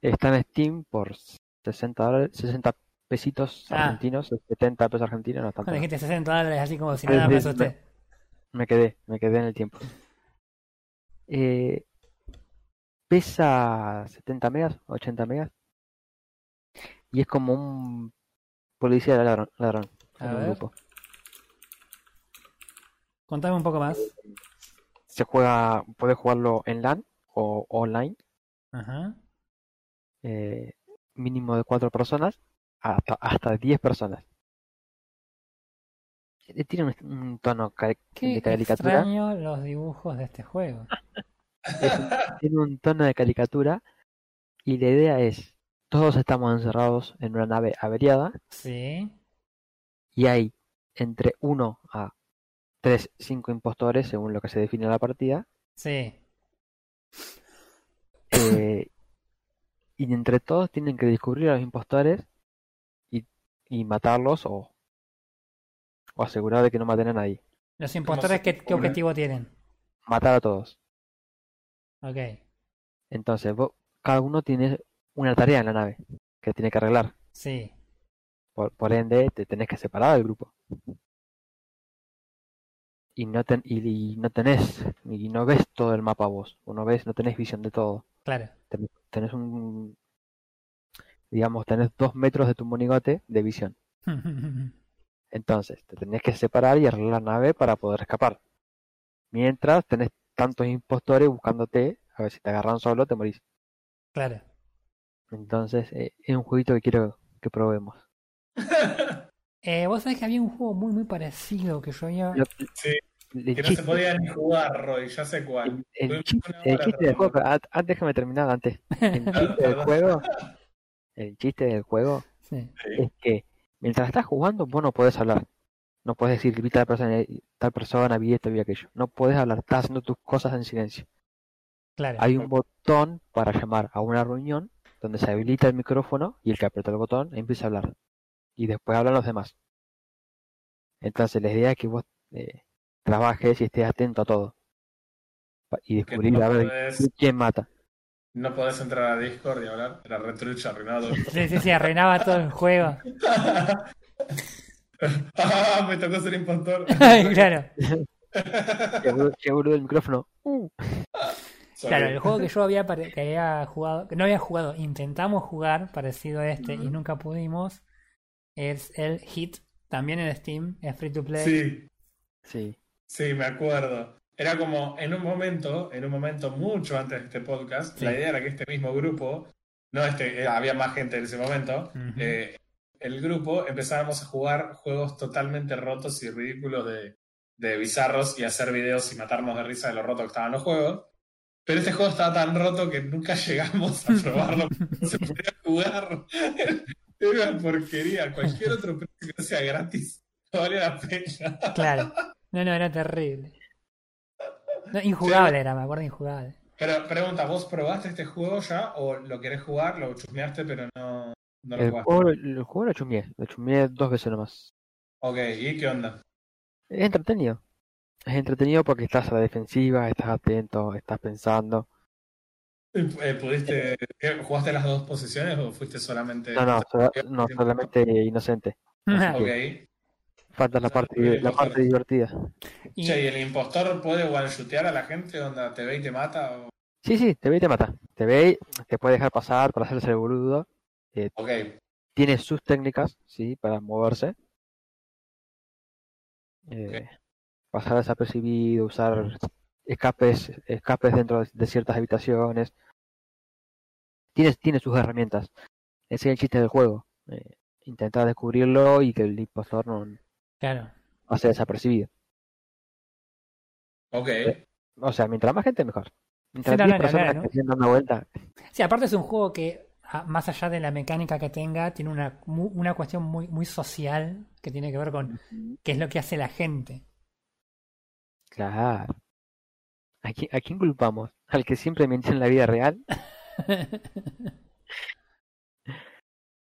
Está en Steam por 60 dólares, 60 pesitos Ah. argentinos, 70 pesos argentinos, no es tanto. Cuando dijiste 60 dólares, así como si nada me asusté. Me quedé, me quedé en el tiempo. Eh, pesa 70 megas, 80 megas. Y es como un policía de ladrón, ladrón A en un ver. grupo. Contame un poco más. Se juega, puedes jugarlo en LAN o online, Ajá. eh, mínimo de 4 personas, hasta, hasta 10 personas. Eh, Tiene un, un tono Qué de caricatura. extraño los dibujos de este juego. tiene un tono de caricatura y la idea es, todos estamos encerrados en una nave averiada Sí. y hay entre 1 a 3, 5 impostores según lo que se define en la partida Sí. eh, y entre todos tienen que descubrir a los impostores y, matarlos o, o asegurar de que no maten a nadie. Los impostores, ¿qué, qué objetivo tienen? Matar a todos. Ok. Entonces, vos- cada uno tiene una tarea en la nave que tiene que arreglar. Sí. Por, por ende, te tenés que separar del grupo. Y no, ten- y, y no tenés, y no ves todo el mapa vos. Uno ves, no tenés visión de todo. Claro. Tenés un, digamos, tenés dos metros de tu monigote de visión. Entonces, te tenés que separar y arreglar la nave para poder escapar. Mientras tenés tantos impostores buscándote, a ver si te agarran solo, te morís. claro. Entonces, eh, es un jueguito que quiero que probemos. Eh, Vos sabés que había un juego muy, muy parecido que yo había. Lo- Sí, el que no se podía ni jugar, Roy. Ya sé cuál. El, el chiste, el del juego, antes déjame terminar antes. El chiste del juego, el chiste del juego Sí. Es que mientras estás jugando vos no podés hablar. No podés decir vi tal persona, tal persona, vi esto, vi aquello. No podés hablar, estás haciendo tus cosas en silencio. Claro. Hay un botón para llamar a una reunión donde se habilita el micrófono y el que aprieta el botón empieza a hablar. Y después hablan los demás. Entonces la idea es que vos eh, trabajes y estés atento a todo. Y descubrir no a ver quién mata. No podés entrar a Discord y hablar. Era retrucha, arruinado. Sí, sí, sí, arruinaba todo el juego. ah, me tocó ser impostor. claro, boludo el micrófono. Uh. Claro, el juego que yo había, que había jugado, que no había jugado, intentamos jugar parecido a este y nunca pudimos, es el Hit, también en Steam, es free to play. Sí, Sí. sí, me acuerdo. Era como en un momento, en un momento mucho antes de este podcast, Sí. la idea era que este mismo grupo, no este, eh, había más gente en ese momento, Ujú. eh, el grupo empezábamos a jugar juegos totalmente rotos y ridículos de, de bizarros y hacer videos y matarnos de risa de lo roto que estaban los juegos. Pero este juego estaba tan roto que nunca llegamos a probarlo. No se podía jugar. Era una porquería. Cualquier otro precio que no sea gratis no valía la pena. Claro. No, no, era terrible. No, injugable era, me acuerdo, injugable. Pero pregunta, ¿vos probaste este juego ya o lo querés jugar? Lo chusmeaste pero no, no lo El jugaste. juego, el juego lo chumié. Lo chumié dos veces nomás. Ok, ¿y qué onda? Es entretenido. Es entretenido porque estás a la defensiva, estás atento, estás pensando. Eh, ¿Pudiste, qué, ¿Jugaste las dos posiciones o fuiste solamente... No, no, sola- no solamente inocente. Ok. Falta la parte, la parte divertida. Y- Che, ¿y el impostor puede one-shootear a la gente? ¿Onda te ve y te mata? O- Sí, sí, te ve y te mata. Te ve y te puede dejar pasar para hacerse el boludo. Ok, Tiene sus técnicas, sí, para moverse. Eh, pasar desapercibido, usar escapes, escapes dentro de- de ciertas habitaciones. Tiene, tiene sus herramientas. Ese es el chiste del juego. Eh, intentar descubrirlo y que el impostor no Claro. pase desapercibido. ok. O sea, mientras más gente, mejor. Mientras Sí, no, 10 no, ni personas hablar, ¿no? que dando vuelta. Sí, aparte es un juego que, más allá de la mecánica que tenga, tiene una, mu- una cuestión muy, muy social que tiene que ver con qué es lo que hace la gente. Claro. ¿A quién, a quién culpamos? ¿Al que siempre miente en la vida real?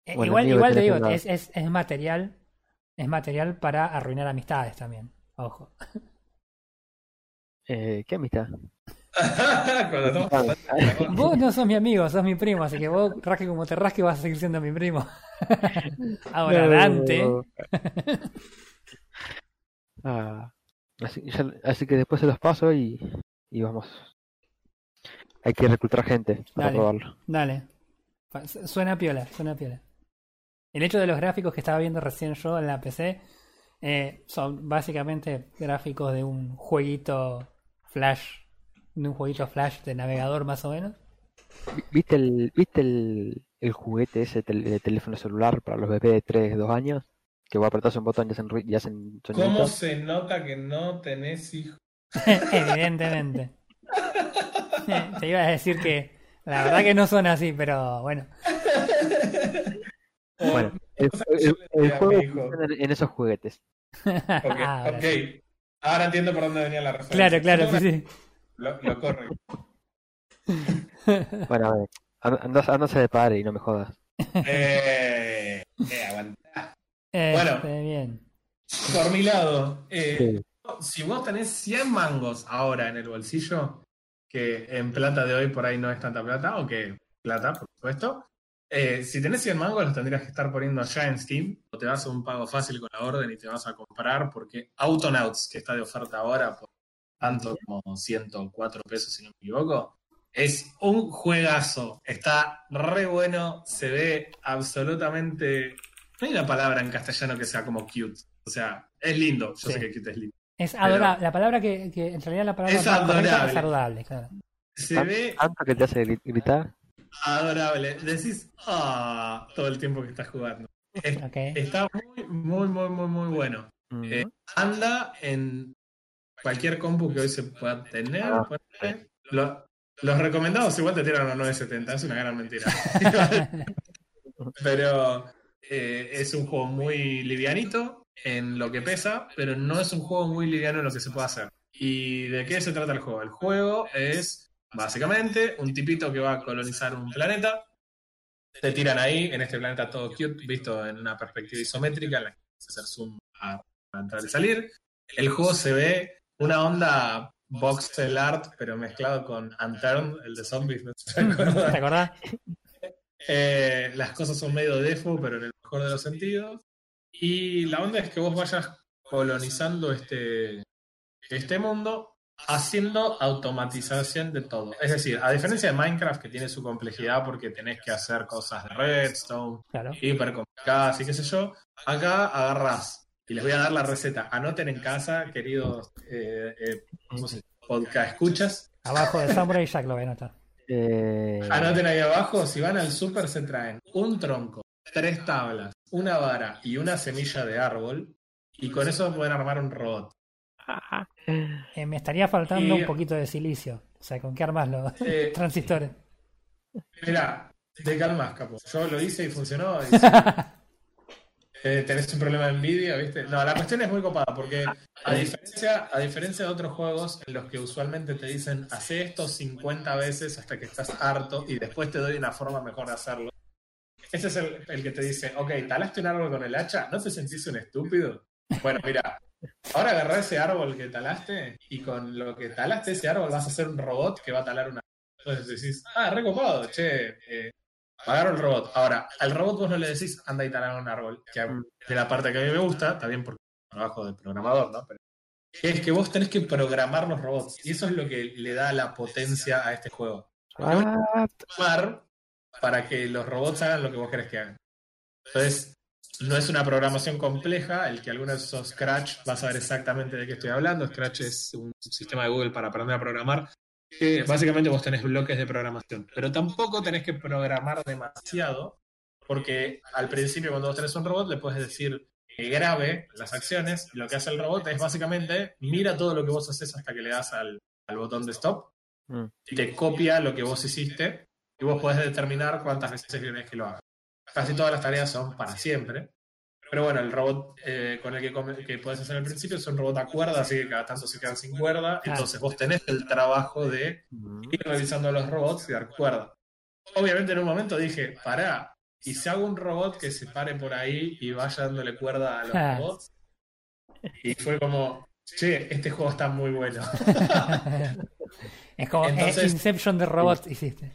Eh, Bueno, igual amigo, igual te digo, es, es material es material para arruinar amistades también. Ojo. Eh, ¿Qué amistad? Jugando- Vos no sos mi amigo, sos mi primo, así que vos, rasque como te rasque, vas a seguir siendo mi primo. Ahora, No. Dante. Ah, así, ya- así que después se los paso y, y vamos. Hay que reclutar gente para Dale. probarlo. Dale. Suena piola, suena piola. El hecho de los gráficos que estaba viendo recién yo en la PC eh, son básicamente gráficos de un jueguito flash, de un jueguito flash de navegador más o menos. Vi- ¿Viste el, viste el, el juguete ese tel- de teléfono celular para los bebés de 3, 2 años? Que vos apretás un botón y hacen, y hacen ¿Cómo se nota que no tenés hijos? Evidentemente. Te iba a decir que la verdad que no son así, pero bueno. Bueno, el, el- que el juego en, en esos juguetes. Ok, Ahora ok. sí. Ahora entiendo por dónde venía la referencia. Claro, claro, sí, sí. Lo, lo corre. Bueno, a ver, and- andás, andás de padre y no me jodas. Eh, eh, aguantá. Este, Bueno. bien. Por mi lado, eh, Sí. si vos tenés 100 mangos ahora en el bolsillo, que en plata de hoy por ahí no es tanta plata, aunque plata, por supuesto, eh, si tenés 100 mangos los tendrías que estar poniendo ya en Steam, o te vas a un pago fácil con la orden y te vas a comprar, porque Autonauts, que está de oferta ahora por tanto como 104 pesos, si no me equivoco, es un juegazo. Está re bueno, se ve absolutamente... No hay una palabra en castellano que sea como cute. O sea, es lindo. Yo Sí. sé que cute es lindo. Es adorable. La palabra que, que en realidad la palabra Es adorable. es adorable, claro. Se ve Tanto que te hace gri- gritar. Adorable. Decís, ah, todo el tiempo que estás jugando. Es-. Está muy, muy, muy, muy, muy bueno. Eh, anda en cualquier compu que hoy se pueda tener. Ah. Lo- los recomendados igual te tiran a 970, es una gran mentira. pero eh, es un juego muy livianito en lo que pesa, pero no es un juego muy liviano en lo que se puede hacer. ¿Y de qué se trata el juego? El juego es básicamente un tipito que va a colonizar un planeta. Te tiran ahí, en este planeta todo cute, visto en una perspectiva isométrica, en la que se zoom a, a entrar y salir. El juego se ve una onda voxel art, pero mezclado con Unturned, el de zombies. ¿Te acordás? Eh, las cosas son medio defo, pero en el mejor de los sentidos. Y la onda es que vos vayas colonizando este, este mundo haciendo automatización de todo. Es decir, a diferencia de Minecraft, que tiene su complejidad porque tenés que hacer cosas de redstone, Claro. hiper complicadas y qué sé yo, acá agarrás. Y les voy a dar la receta. Anoten en casa, queridos eh, eh, ¿cómo se dice? podcast escuchas. Abajo de Samurai Jack lo voy a anotar. Eh, Anoten ahí abajo, si van al super se traen un tronco, tres tablas, una vara y una semilla de árbol. Y con eso pueden armar un robot. Eh, me estaría faltando Y- un poquito de silicio. O sea, ¿con qué armas los Eh, transistores? Mira, te calmas, capo. Yo lo hice y funcionó. y sí. Eh, tenés un problema de envidia, ¿viste? No, la cuestión es muy copada porque a diferencia, a diferencia de otros juegos en los que usualmente te dicen hace esto 50 veces hasta que estás harto y después te doy una forma mejor de hacerlo. Ese es el, el que te dice, ok, talaste un árbol con el hacha, ¿no te sentís un estúpido? Bueno, mira, ahora agarrá ese árbol que talaste y con lo que talaste ese árbol vas a hacer un robot que va a talar una entonces decís, ah, recopado, che, eh, pagaron el robot. Ahora, al robot vos no le decís, anda y talar un árbol, que de la parte que a mí me gusta, también porque es un trabajo de programador, ¿no? Pero es que vos tenés que programar los robots, y eso es lo que le da la potencia a este juego. Programar para que los robots hagan lo que vos querés que hagan. Entonces, no es una programación compleja, el que alguno usó Scratch va a saber exactamente de qué estoy hablando. Scratch es un sistema de Google para aprender a programar. que básicamente vos tenés bloques de programación, pero tampoco tenés que programar demasiado, porque al principio cuando vos tenés un robot le puedes decir que grabe las acciones, y lo que hace el robot es básicamente mira todo lo que vos haces hasta que le das al, al botón de stop, Mm. y te copia lo que vos hiciste, y vos podés determinar cuántas veces querés que lo haga. Casi todas las tareas son para siempre. Pero bueno, el robot eh, con el que, que puedes hacer al principio es un robot a cuerda, así que cada tanto se quedan sin cuerda. Entonces vos tenés el trabajo de ir revisando los robots y dar cuerda. Obviamente en un momento dije, pará, y si hago un robot que se pare por ahí y vaya dándole cuerda a los Ah. robots. Y fue como, che, este juego está muy bueno. es como eh, Entonces- Inception de robot hiciste.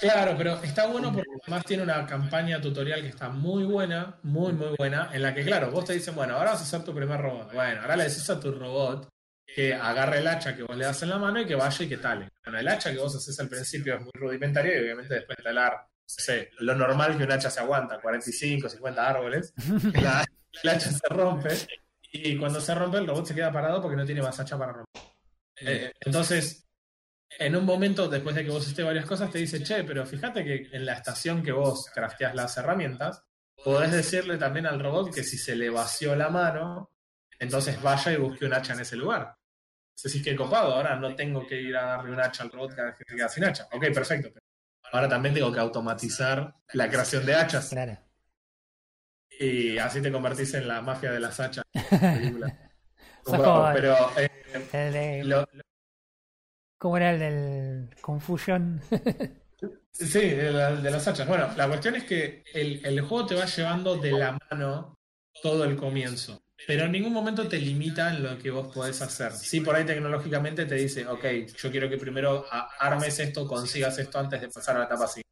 Claro, pero está bueno porque además tiene una campaña tutorial que está muy buena, muy, muy buena, en la que, claro, vos te dicen, bueno, ahora vas a hacer tu primer robot. Bueno, ahora le decís a tu robot que agarre el hacha que vos le das en la mano y que vaya y que tale. Bueno, el hacha que vos haces al principio es muy rudimentaria y obviamente después de talar, no sé, lo normal que un hacha se aguanta, 45, 50 árboles, la, el hacha se rompe y cuando se rompe el robot se queda parado porque no tiene más hacha para romper. Eh, entonces, en un momento, después de que vos hiciste varias cosas, te dice, che, pero fíjate que en la estación que vos crafteás las herramientas, podés decirle también al robot que si se le vació la mano, entonces vaya y busque un hacha en ese lugar. Decís que copado, ahora no tengo que ir a darle un hacha al robot cada vez que queda sin hacha. Ok, perfecto. ahora también tengo que automatizar la creación de hachas. Claro. Y así te convertís en la mafia de las hachas. película. Pero eh, lo- ¿Cómo era el del Confusion? Sí, de, la- de las hachas. Bueno, la cuestión es que el, el juego te va llevando de la mano todo el comienzo, pero en ningún momento te limita en lo que vos podés hacer. Sí, por ahí tecnológicamente te dice, ok, yo quiero que primero armes esto, consigas esto antes de pasar a la etapa siguiente.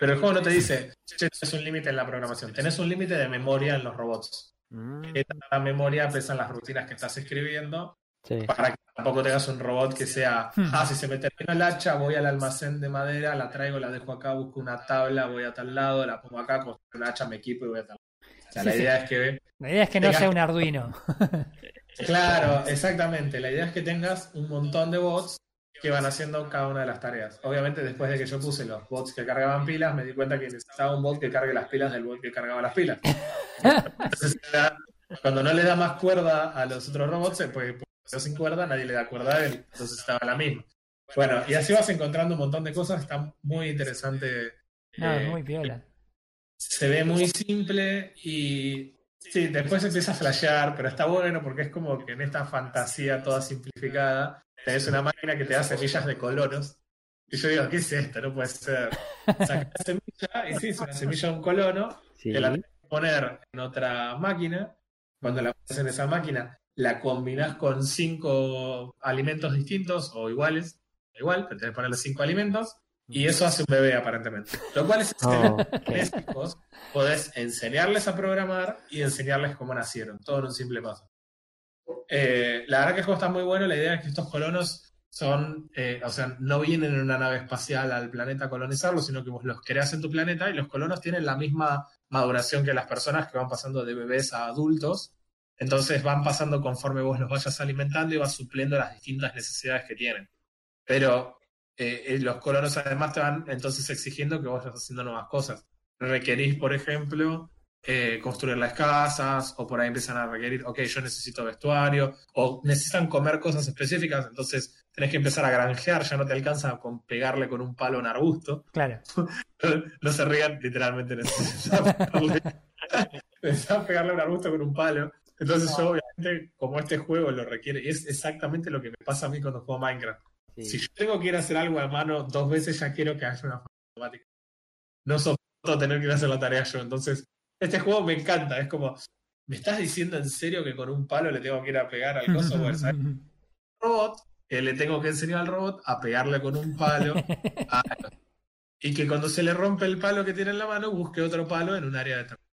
Pero el juego no te dice, che, es un límite en la programación, tenés un límite de memoria en los robots. Mm. ¿Qué tanta memoria pesan las rutinas que estás escribiendo? Sí. para que tampoco tengas un robot que sea, Hmm. ah, si se me terminó el hacha, voy al almacén de madera, la traigo, la dejo acá, busco una tabla, voy a tal lado, la pongo acá, con una hacha me equipo y voy a tal lado. O sea, Sí, la sí. idea es que, La idea es que no sea un Arduino. claro, exactamente, la idea es que tengas un montón de bots que van haciendo cada una de las tareas. Obviamente después de que yo puse los bots que cargaban pilas, me di cuenta que necesitaba un bot que cargue las pilas del bot que cargaba las pilas. Entonces, cuando no le da más cuerda a los otros robots, eh, pues pues, sin cuerda, nadie le da cuerda a él. Entonces estaba la misma. Bueno, y así vas encontrando un montón de cosas, está muy interesante. No, eh, muy piola. se ve muy simple y sí, después empieza a flashear, pero está bueno porque es como que en esta fantasía toda simplificada tenés una máquina que te da semillas de colonos. Y yo digo, ¿qué es esto? No puede ser. Sacás la semilla y sí, es una semilla de un colono Sí. que la tenés que poner en otra máquina. Cuando la pones en esa máquina, la combinás con cinco alimentos distintos o iguales, igual, pero tenés que ponerle cinco alimentos, y eso hace un bebé aparentemente. Lo cual es excelente. Oh, hijos, podés enseñarles a programar y enseñarles cómo nacieron, todo en un simple paso. Eh, la verdad que el juego está muy bueno, la idea es que estos colonos son, eh, o sea, no vienen en una nave espacial al planeta a colonizarlo, sino que vos los creas en tu planeta y los colonos tienen la misma maduración que las personas que van pasando de bebés a adultos. Entonces van pasando conforme vos los vayas alimentando y vas supliendo las distintas necesidades que tienen. Pero eh, eh, los colonos además te van entonces exigiendo que vos vayas haciendo nuevas cosas. Requerís, por ejemplo, eh, construir las casas, o por ahí empiezan a requerir, ok, yo necesito vestuario, o necesitan comer cosas específicas, entonces tenés que empezar a granjear, ya no te alcanza con pegarle con un palo a un arbusto. Claro. No se rían, literalmente necesitas pegarle, necesitas pegarle a un arbusto con un palo. Entonces yo obviamente, como este juego lo requiere, y es exactamente lo que me pasa a mí cuando juego Minecraft. Sí. Si yo tengo que ir a hacer algo a mano dos veces, ya quiero que haya una forma automática. No soporto tener que ir a hacer la tarea yo. Entonces, este juego me encanta. Es como, ¿me estás diciendo en serio que con un palo le tengo que ir a pegar al coso? Robot, que le tengo que enseñar al robot a pegarle con un palo. a- y que cuando se le rompe el palo que tiene en la mano, busque otro palo en un área determinada.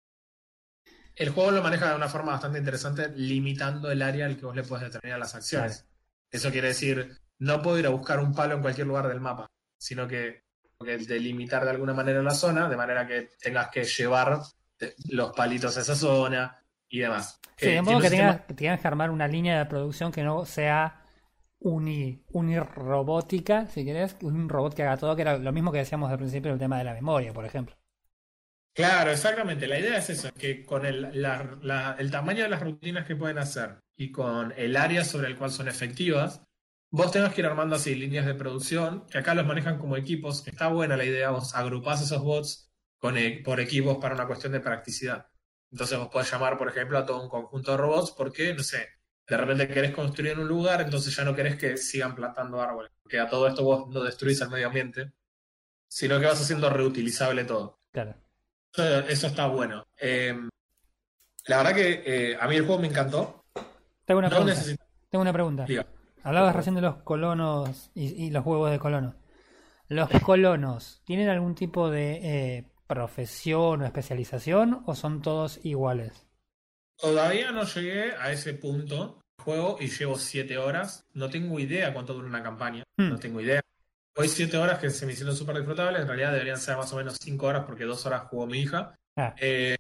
El juego lo maneja de una forma bastante interesante, limitando el área al que vos le puedes determinar las acciones. Eso quiere decir, no puedo ir a buscar un palo en cualquier lugar del mapa, sino que delimitar de alguna manera la zona, de manera que tengas que llevar eh, los palitos a esa zona y demás. Sí, Eh, de modo tiene un que sistema- tengas, que tengas que armar una línea de producción que no sea uni, unirrobótica, si querés, un robot que haga todo, que era lo mismo que decíamos al principio del tema de la memoria, por ejemplo. Claro, exactamente. La idea es eso, que con el, la- el tamaño de las rutinas que pueden hacer y con el área sobre el cual son efectivas, vos tengas que ir armando así líneas de producción, que acá los manejan como equipos, está buena la idea, vos agrupás esos bots con, e- por equipos para una cuestión de practicidad. Entonces vos podés llamar, por ejemplo, a todo un conjunto de robots porque, no sé, de repente querés construir un lugar, entonces ya no querés que sigan plantando árboles, porque a todo esto vos no destruís el medio ambiente, sino que vas haciendo reutilizable todo. Claro. Eso, eso está bueno. Eh, la verdad que eh, a mí el juego me encantó. Tengo una No pregunta. necesito. Tengo una pregunta. Diga. Hablabas recién de los colonos y, y los huevos de colonos. ¿Los colonos tienen algún tipo de eh, profesión o especialización o son todos iguales? Todavía no llegué a ese punto juego y llevo siete horas. No tengo idea cuánto dura una campaña. Hmm. No tengo idea. Hoy siete horas que se me hicieron súper disfrutables. En realidad deberían ser más o menos cinco horas porque dos horas jugó mi hija. Ah, Eh,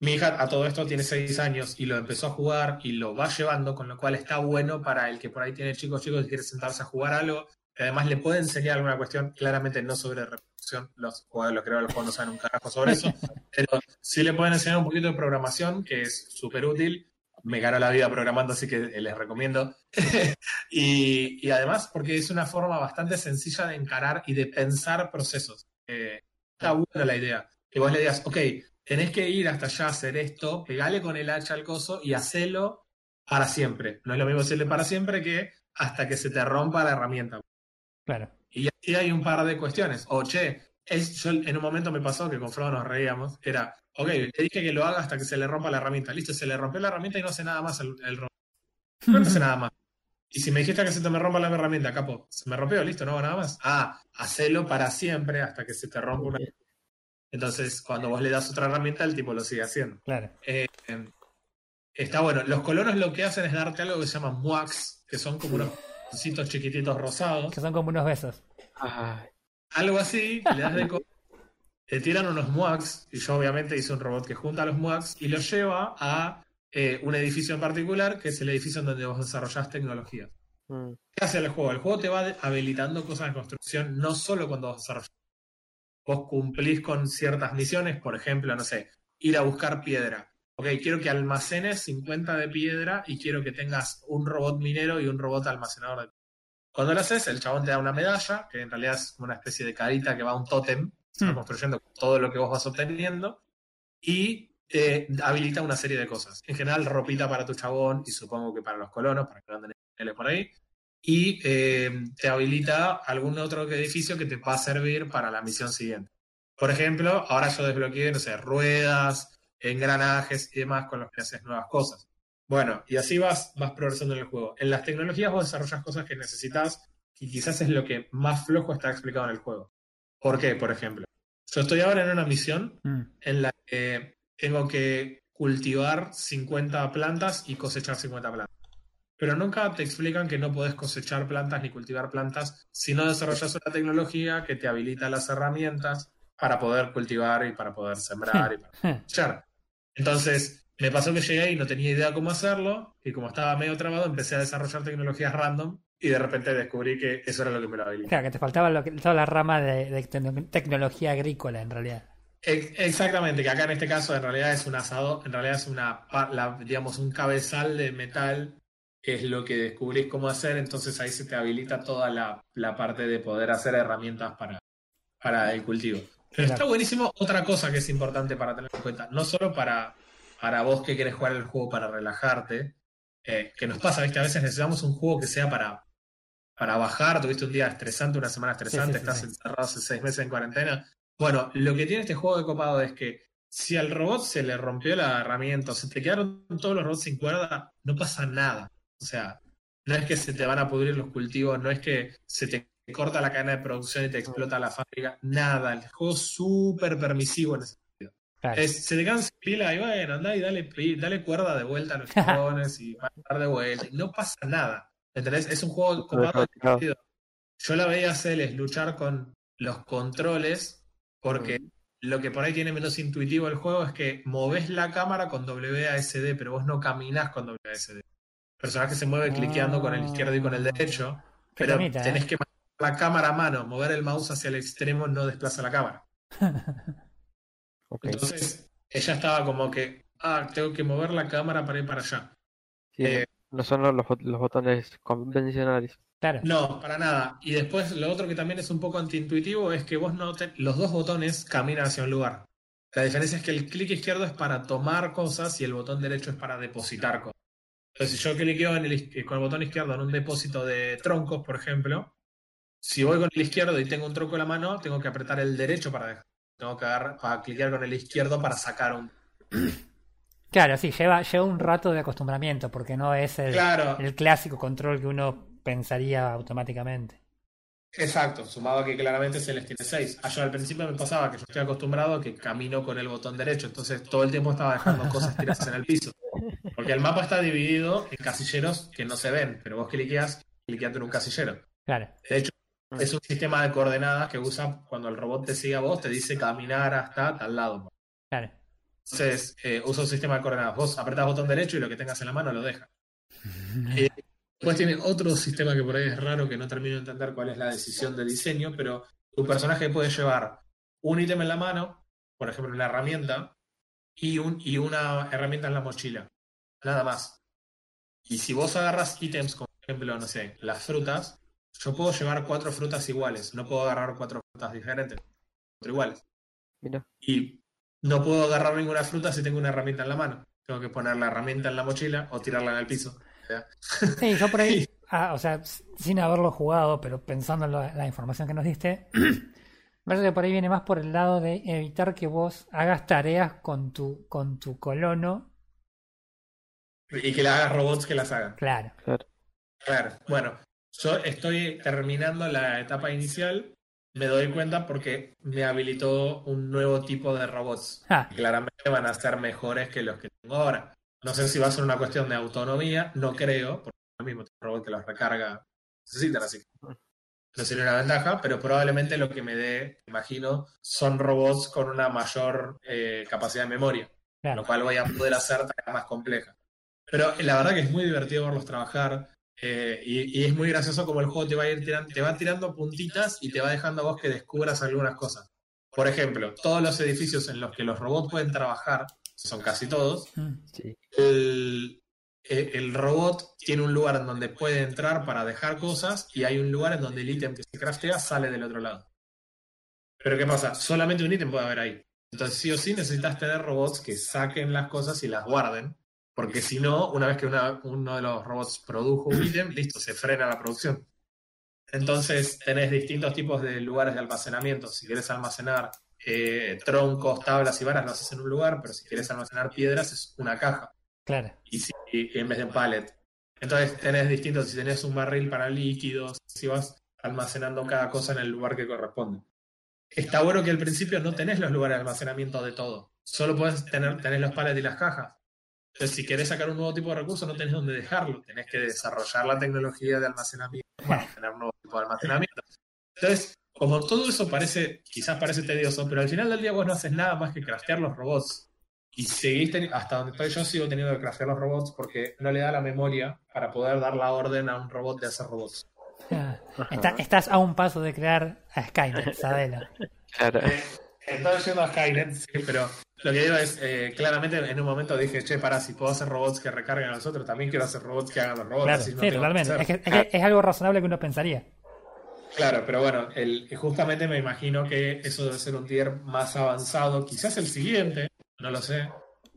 mi hija a todo esto tiene seis años y lo empezó a jugar y lo va llevando, con lo cual está bueno para el que por ahí tiene chicos chicos y quiere sentarse a jugar algo. además le puede enseñar alguna cuestión, claramente no sobre reproducción, los jugadores, los creadores del juego no saben un carajo sobre eso, pero sí le pueden enseñar un poquito de programación, que es súper útil. Me ganó la vida programando, así que les recomiendo. y, y además, porque es una forma bastante sencilla de encarar y de pensar procesos. Eh, está buena la idea. Que vos le digas, ok, tenés que ir hasta allá a hacer esto, pegale con el hacha al coso y hacelo para siempre. No es lo mismo decirle para siempre que hasta que se te rompa la herramienta. claro. Y así hay un par de cuestiones. O, che, es, yo en un momento me pasó que con Frodo nos reíamos. Era, ok, le dije que lo haga hasta que se le rompa la herramienta. Listo, se le rompió la herramienta y no hace nada más el, el robot. No hace nada más. Y si me dijiste que se te me rompa la herramienta, capo, se me rompió, listo, no hago nada más. Ah, hacelo para siempre hasta que se te rompa una. Entonces, cuando vos le das otra herramienta, el tipo lo sigue haciendo. Claro. Eh, eh, está bueno. Los colonos lo que hacen es darte algo que se llama muax, que son como unos chiquititos rosados. Que son como unos besos. Ay, Algo así, le das de co- te tiran unos muax, y yo obviamente hice un robot que junta los muax y los lleva a eh, un edificio en particular, que es el edificio en donde vos desarrollás tecnología. mm, ¿Qué hace el juego? El juego te va habilitando cosas de construcción no solo cuando vos desarrollas. Vos cumplís con ciertas misiones, por ejemplo, no sé, ir a buscar piedra. Ok, quiero que almacenes 50 de piedra y quiero que tengas un robot minero y un robot almacenador de Cuando lo haces, el chabón te da una medalla, que en realidad es una especie de carita que va a un tótem, se va construyendo todo lo que vos vas obteniendo, y te habilita una serie de cosas. En general, ropita para tu chabón y supongo que para los colonos, para que no anden en por ahí. Y eh, te habilita algún otro edificio que te va a servir para la misión siguiente. Por ejemplo, ahora yo desbloqueé, no sé, ruedas, engranajes y demás con los que haces nuevas cosas. Bueno, y así vas, vas progresando en el juego. En las tecnologías vos desarrollas cosas que necesitas y quizás es lo que más flojo está explicado en el juego. ¿Por qué, por ejemplo? Yo estoy ahora en una misión Mm. en la que tengo que cultivar 50 plantas y cosechar 50 plantas. Pero nunca te explican que no podés cosechar plantas ni cultivar plantas si no desarrollas una tecnología que te habilita las herramientas para poder cultivar y para poder sembrar y para cosechar. Entonces, me pasó que llegué y no tenía idea cómo hacerlo, y como estaba medio trabado, empecé a desarrollar tecnologías random y de repente descubrí que eso era lo que me lo habilitaba. Claro, que te faltaba lo que- toda la rama de, de tecno- tecnología agrícola en realidad. Ex- Exactamente, que acá en este caso en realidad es un asado, en realidad es una, la- digamos, un cabezal de metal, que es lo que descubrís cómo hacer, entonces ahí se te habilita toda la, la parte de poder hacer herramientas para, para el cultivo. Pero está buenísimo otra cosa que es importante para tener en cuenta, no solo para, para vos que querés jugar el juego para relajarte, eh, que nos pasa, ¿viste? A veces necesitamos un juego que sea para, para bajar, tuviste un día estresante, una semana estresante, sí, sí, estás sí. encerrado hace seis meses en cuarentena. Bueno, lo que tiene este juego de copado es que si al robot se le rompió la herramienta o se te quedaron todos los robots sin cuerda, no pasa nada. O sea, no es que se te van a pudrir los cultivos, no es que se te corta la cadena de producción y te explota la fábrica, nada. El juego es súper permisivo en ese sentido. Claro. Es- se te cansa pila y bueno, andá y dale, dale cuerda de vuelta a los chabones y van a dar de vuelta. Y no pasa nada. ¿Entendés? Es un juego copado divertido. Yo la veía a Celes luchar con los controles porque lo que por ahí tiene menos intuitivo el juego es que moves la cámara con WASD, pero vos no caminás con WASD. El personaje se mueve cliqueando con el izquierdo y con el derecho, Qué pero temita, ¿eh? tenés que manejar la cámara a mano, mover el mouse hacia el extremo no desplaza la cámara. Entonces, ella estaba como que, ah, tengo que mover la cámara para ir para allá. Sí, eh, no son los, los botones convencionales. Claro. No, para nada. Y después lo otro que también es un poco antiintuitivo es que vos no te- los dos botones caminan hacia un lugar. La diferencia es que el clic izquierdo es para tomar cosas y el botón derecho es para depositar cosas. Entonces, si yo cliqueo en el is- con el botón izquierdo en un depósito de troncos, por ejemplo, si voy con el izquierdo y tengo un tronco en la mano, tengo que apretar el derecho para dejar. Tengo que agarrar, para cliquear con el izquierdo para sacar un. Claro, sí, lleva, lleva un rato de acostumbramiento porque no es el, Claro, el clásico control que uno pensaría automáticamente. Exacto, sumado a que claramente Celeste tiene 6. Ah, yo al principio me pasaba que yo estoy acostumbrado a que camino con el botón derecho, entonces todo el tiempo estaba dejando cosas tiradas en el piso. Porque el mapa está dividido en casilleros que no se ven, pero vos cliqueas, cliqueando en un casillero. Claro. De hecho, es un sistema de coordenadas que usa cuando el robot te sigue a vos, te dice caminar hasta tal lado. Claro. Entonces, eh, usa un sistema de coordenadas. Vos apretás botón derecho y lo que tengas en la mano lo deja. Eh, Después tiene otro sistema que por ahí es raro, que no termino de entender cuál es la decisión de diseño, pero tu personaje puede llevar un ítem en la mano, por ejemplo, una herramienta, y, un, y una herramienta en la mochila. Nada más. Y si vos agarras ítems, como por ejemplo, no sé, las frutas, yo puedo llevar cuatro frutas iguales, no puedo agarrar cuatro frutas diferentes, cuatro iguales. Mira, Y no puedo agarrar ninguna fruta si tengo una herramienta en la mano. Tengo que poner la herramienta en la mochila o tirarla en el piso. Sí, yo por ahí, ah, o sea, sin haberlo jugado, pero pensando en la, la información que nos diste, me parece que por ahí viene más por el lado de evitar que vos hagas tareas con tu, con tu colono. Y que le hagas robots que las hagan. Claro. claro. Claro. Bueno, yo estoy terminando la etapa inicial. Me doy cuenta porque me habilitó un nuevo tipo de robots. Ah, que Claramente van a ser mejores que los que tengo ahora. No sé si va a ser una cuestión de autonomía, no creo, porque lo mismo tengo un robot que los recarga, necesitan así. que No sería una ventaja, pero probablemente lo que me dé, imagino, son robots con una mayor eh, capacidad de memoria. claro. lo cual voy a poder hacer tareas más complejas. Pero la verdad que es muy divertido verlos trabajar eh, y, y es muy gracioso como el juego te va a ir tirando, te va tirando puntitas y te va dejando a vos que descubras algunas cosas. Por ejemplo, todos los edificios en los que los robots pueden trabajar, son casi todos, Mm, Sí. el, el- el robot tiene un lugar en donde puede entrar para dejar cosas y hay un lugar en donde el ítem que se craftea sale del otro lado. Pero ¿qué pasa? Solamente un ítem puede haber ahí. Entonces sí o sí necesitas tener robots que saquen las cosas y las guarden, porque si no, una vez que una- uno de los robots produjo un ítem, listo, se frena la producción. Entonces tenés distintos tipos de lugares de almacenamiento. Si quieres almacenar eh, troncos, tablas y varas, lo haces en un lugar, pero si quieres almacenar piedras es una caja. Claro. y, si, y en vez de un pallet. Entonces tenés distintos, si tenés un barril para líquidos, si vas almacenando cada cosa en el lugar que corresponde. Está bueno que al principio no tenés los lugares de almacenamiento de todo. Solo puedes tener tenés los pallets y las cajas. Entonces, si querés sacar un nuevo tipo de recurso, no tenés dónde dejarlo. Tenés que desarrollar la tecnología de almacenamiento para tener un nuevo tipo de almacenamiento. Entonces, como todo eso parece, quizás parece tedioso, pero al final del día vos no haces nada más que craftear los robots. Y seguís teni- hasta donde estoy yo sigo teniendo que craftear los robots porque no le da la memoria para poder dar la orden a un robot de hacer robots. Está- estás a un paso de crear a Skynet, Sabela. Claro. Estoy yendo a Skynet, sí, pero lo que digo es, eh, claramente en un momento dije, che, para, si puedo hacer robots que recarguen a los otros, también quiero hacer robots que hagan los robots. Claro, sí, no que. Es, que, es que es algo razonable que uno pensaría. Claro, pero bueno, el, justamente me imagino que eso debe ser un tier más avanzado, quizás el siguiente, no lo sé,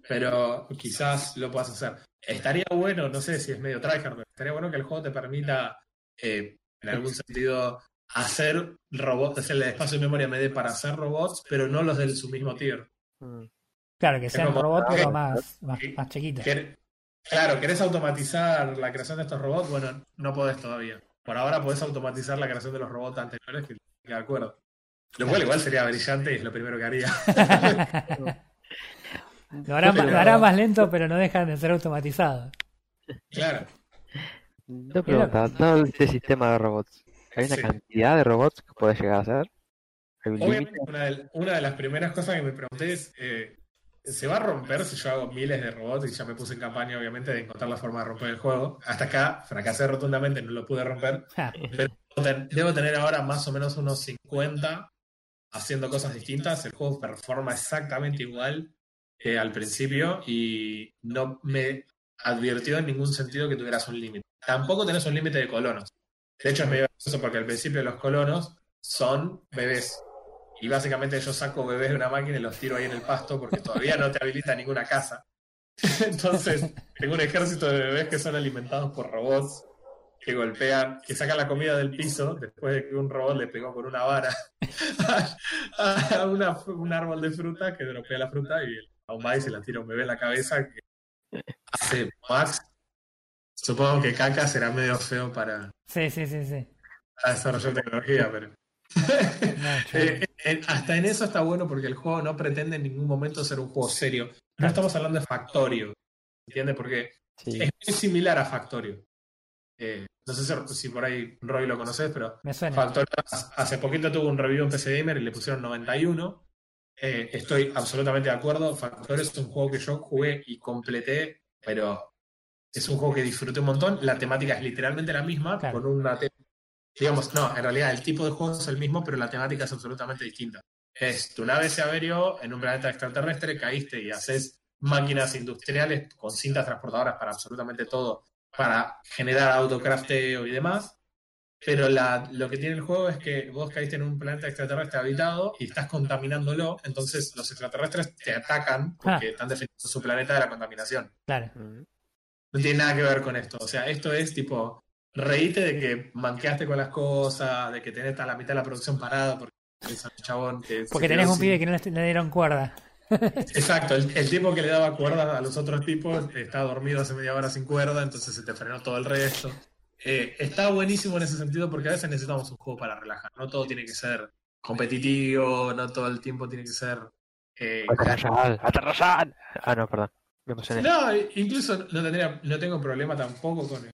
pero quizás lo puedas hacer. Estaría bueno, no sé si es medio tryhard, pero estaría bueno que el juego te permita, eh, en algún sentido, hacer robots, hacerle espacio de memoria me dé para hacer robots, pero no los de su mismo tier. Mm. Claro, que sean robots, pero más, más, más chiquitos. Quer- Claro, ¿querés automatizar la creación de estos robots? Bueno, no podés todavía. Por ahora podés automatizar la creación de los robots anteriores, que que de acuerdo. Lo cual igual sería brillante y es lo primero que haría. Lo harán más lento, pero no dejan de ser automatizados. claro. Dos preguntas. Dado este sistema de robots, ¿hay una Sí. cantidad de robots que puedes llegar a hacer? ¿Hay un Obviamente, una de, una de las primeras cosas que me pregunté es, eh, ¿se va a romper si yo hago miles de robots? Y ya me puse en campaña, obviamente, de encontrar la forma de romper el juego. Hasta acá fracasé rotundamente, no lo pude romper. Pero debo tener ahora más o menos unos 50 haciendo cosas distintas. El juego performa exactamente igual que al principio y no me advirtió en ningún sentido que tuvieras un límite. Tampoco tenés un límite de colonos. De hecho, es medio gracioso porque al principio los colonos son bebés. Y básicamente yo saco bebés de una máquina y los tiro ahí en el pasto porque todavía no te habilita ninguna casa. Entonces, tengo un ejército de bebés que son alimentados por robots que golpean, que sacan la comida del piso después de que un robot le pegó con una vara a, un árbol de fruta que dropea la fruta y a un maíz se la tira un bebé en la cabeza que hace Max. Supongo que caca será medio feo para, Sí, sí, sí, sí. para desarrollar tecnología, pero eh, eh, hasta en eso está bueno porque el juego no pretende en ningún momento ser un juego serio. No estamos hablando de Factorio, ¿entiendes? Porque Sí. es muy similar a Factorio. Eh, no sé si, por ahí Roy lo conoces, pero me suena. Factorio hace poquito tuvo un review en PC Gamer y le pusieron 91. Eh, estoy absolutamente de acuerdo. Factorio es un juego que yo jugué y completé, pero es un juego que disfruté un montón. La temática es literalmente la misma, Claro. con una digamos, no, en realidad el tipo de juego es el mismo, pero la temática es absolutamente distinta. Es tu nave se averió en un planeta extraterrestre, caíste y haces máquinas industriales con cintas transportadoras para absolutamente todo, para generar autocrafteo y demás. Pero la, lo que tiene el juego es que vos caíste en un planeta extraterrestre habitado y estás contaminándolo, entonces los extraterrestres te atacan porque Ah. están defendiendo su planeta de la contaminación. Claro. No tiene nada que ver con esto. O sea, esto es tipo, reíte de que manqueaste con las cosas, de que tenés a la mitad de la producción parada porque a un chabón que... Porque tenés un sin- pibe que no le, le dieron cuerda. Exacto, el, el tipo que le daba cuerda a los otros tipos está dormido hace media hora sin cuerda, entonces se te frenó todo el resto. Eh, está buenísimo en ese sentido porque a veces necesitamos un juego para relajar. No todo tiene que ser competitivo, no todo el tiempo tiene que ser... eh, Aterrazar, aterrazar. Ah, no, perdón. Me emocioné. no, incluso no tendría, no tengo problema tampoco con el-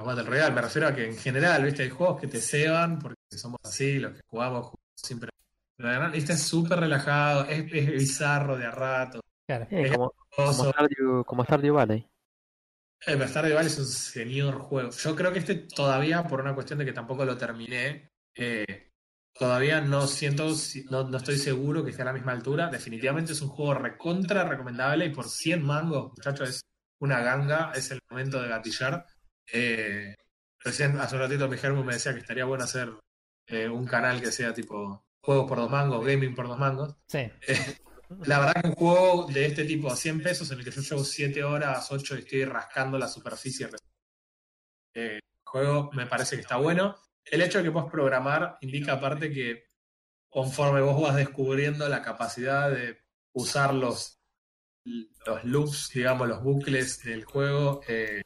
los Battle Royale. Me refiero a que en general, viste, hay juegos que te ceban porque somos así, los que jugamos, jugamos siempre. Este es súper relajado, es, es bizarro de a rato. Claro. Eh, como. Stardew, como Stardew Valley. El Bastardo Valley es un señor juego. Yo creo que este todavía, por una cuestión de que tampoco lo terminé, eh, todavía no siento, si- no, no estoy seguro que esté a la misma altura. Definitivamente es un juego recontra recomendable y por 100 mangos, muchachos, es una ganga, es el momento de gatillar. Eh, recién hace un ratito mi Germu me decía que estaría bueno hacer eh, un canal que sea tipo juegos por dos mangos, gaming por dos mangos. Sí. La verdad que un juego de este tipo a 100 pesos en el que yo llevo 7 horas, 8 y estoy rascando la superficie. Eh, el juego me parece que está bueno. El hecho de que puedas programar indica aparte que conforme vos vas descubriendo la capacidad de usar los los loops, digamos, los bucles del juego eh,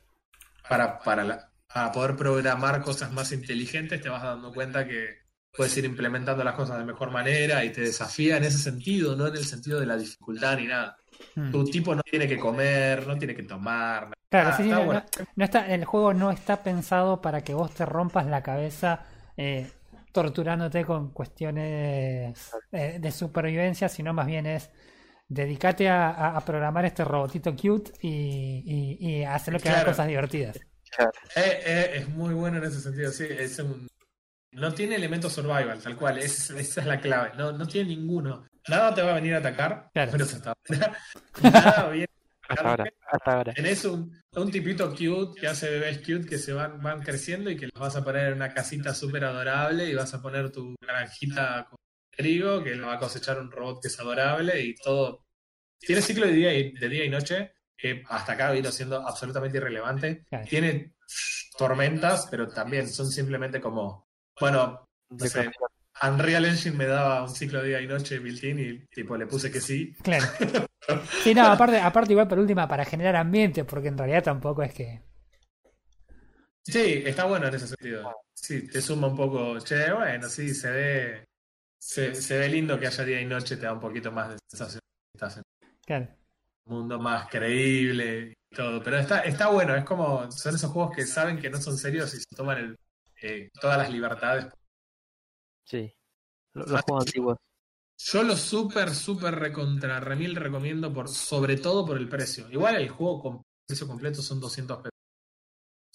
para, para, la- para poder programar cosas más inteligentes, te vas dando cuenta que puedes ir implementando las cosas de mejor manera y te desafía en ese sentido, no en el sentido de la dificultad ni nada. Mm. Tu tipo no tiene que comer, no tiene que tomar. Claro, nada. sí, Está no, bueno. no- no está, el juego no está pensado para que vos te rompas la cabeza eh, torturándote con cuestiones eh, de supervivencia, sino más bien es dedicate a, a- a programar este robotito cute y, y, y hacerlo que haga cosas divertidas. Eh, eh, es muy bueno en ese sentido, sí. Es un... No tiene elementos survival, tal cual. es- esa es la clave. No, no tiene ninguno. Nada te va a venir a atacar. Claro. Pero hasta ahora. Nada viene a Hasta ahora, hasta ahora. Tenés un, un tipito cute que hace bebés cute que se van, van creciendo y que los vas a poner en una casita súper adorable y vas a poner tu granjita con trigo que lo va a cosechar un robot que es adorable y todo. Tiene ciclo de día y, de día y noche que hasta acá vino siendo absolutamente irrelevante. Claro. Tiene tormentas, pero también son simplemente como, bueno, no sé, Unreal Engine me daba un ciclo de día y noche built-in y tipo le puse que sí. Claro. Sí, no, aparte, aparte igual por última para generar ambiente, porque en realidad tampoco es que... Sí, está bueno en ese sentido. Sí, te suma un poco, che, bueno, sí, se ve, se, se ve lindo que haya día y noche, te da un poquito más de sensación. Estás en Claro. un mundo más creíble y todo. Pero está, está bueno, es como, son esos juegos que saben que no son serios y se toman el, eh, todas las libertades. Sí. Los, los juegos antiguos. Yo lo súper, súper recontra remil recomiendo, por, sobre todo por el precio. Igual el juego con precio completo son 200 pesos.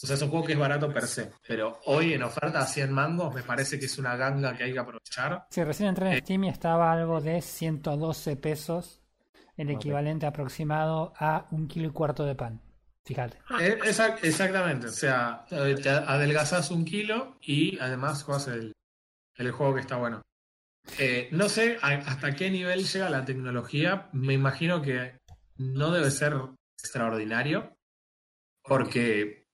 O sea, es un juego que es barato per se. Pero hoy en oferta a 100 mangos me parece que es una ganga que hay que aprovechar. Sí, recién entré en Steam y estaba algo de 112 pesos, el equivalente aproximado a un kilo y cuarto de pan. Fíjate. Eh, exac- exactamente. O sea, eh, te adelgazás un kilo y además juegas el, el juego que está bueno. Eh, no sé a- hasta qué nivel llega la tecnología. Me imagino que no debe ser extraordinario. Porque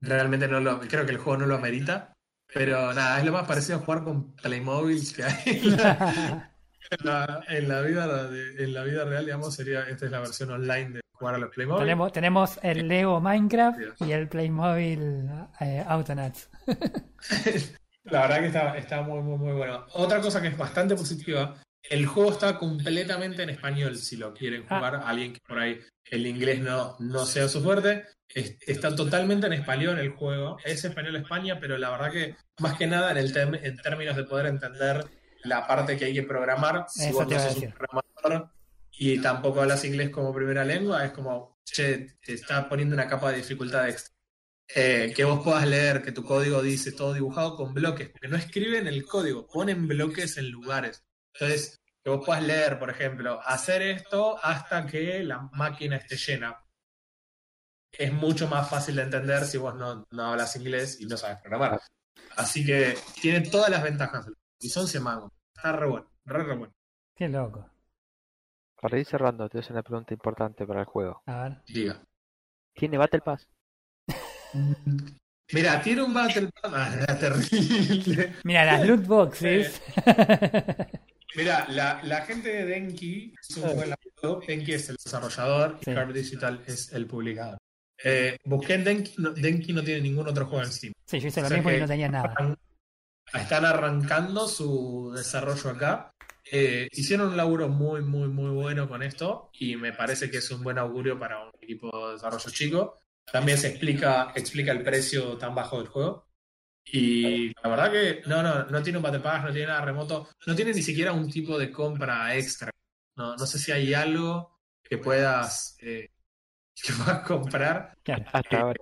realmente no lo. Creo que el juego no lo amerita. Pero nada, es lo más parecido a jugar con Playmobil que hay en la, en la- en la vida, en la vida real, digamos, sería. Esta es la versión online de jugar a los Playmobil. tenemos, tenemos el Lego Minecraft y el Playmobil eh, Autonauts. La verdad que está, está muy, muy, muy bueno. Otra cosa que es bastante positiva, el juego está completamente en español, si lo quieren Ah. jugar. Alguien que por ahí el inglés no, no sea su fuerte. Es- está totalmente en español el juego. Es español España, pero la verdad que más que nada en, el en términos de poder entender la parte que hay que programar, si Eso vos no sos un programador y tampoco hablas inglés como primera lengua, es como, che, te está poniendo una capa de dificultad extra. Eh, que vos puedas leer que tu código dice todo dibujado con bloques, porque no escriben el código, ponen bloques en lugares. Entonces, que vos puedas leer, por ejemplo, hacer esto hasta que la máquina esté llena. Es mucho más fácil de entender si vos no, no hablas inglés y no sabes programar. Así que tiene todas las ventajas. Y son 100 mangos. Está re bueno, re, re bueno. Qué loco. Para ir cerrando, te voy a hacer una pregunta importante para el juego. A ver. Diga. ¿Tiene Battle Pass? Mira, tiene un Battle Pass. Ah, era terrible. Mira, las loot boxes. Mira, la, la gente de Denki es un buen laburo. Denki es el desarrollador y. Carve Digital es el publicador. Eh, busqué en Denki, no, Denki no tiene ningún otro juego en Steam. sí, yo hice lo O sea mismo y no tenía nada. Están, están arrancando su desarrollo acá. Eh, hicieron un laburo muy, muy, muy bueno con esto y me parece que es un buen augurio para un equipo de desarrollo chico. También se explica, explica el precio tan bajo del juego. Y la verdad que no, no, no tiene un Pass, no tiene nada remoto, no tiene ni siquiera un tipo de compra extra. No, no sé si hay algo que puedas, eh, que puedas comprar. Hasta ahora.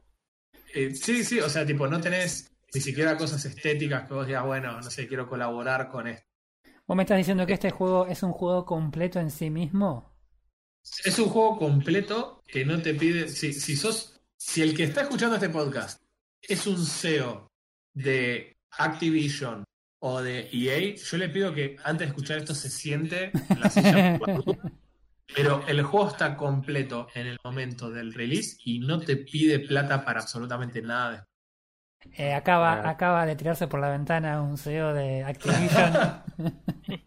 Eh, sí, sí, o sea, tipo, no tenés ni siquiera cosas estéticas que vos digas, bueno, no sé, quiero colaborar con esto. ¿Vos me estás diciendo que este juego es un juego completo en sí mismo? Es un juego completo que no te pide. Si, si sos. Si el que está escuchando este podcast es un CEO de Activision o de EA, yo le pido que antes de escuchar esto se siente en la silla. Pero el juego está completo en el momento del release y no te pide plata para absolutamente nada. Eh, acaba, Claro. acaba de tirarse por la ventana un CEO de Activision.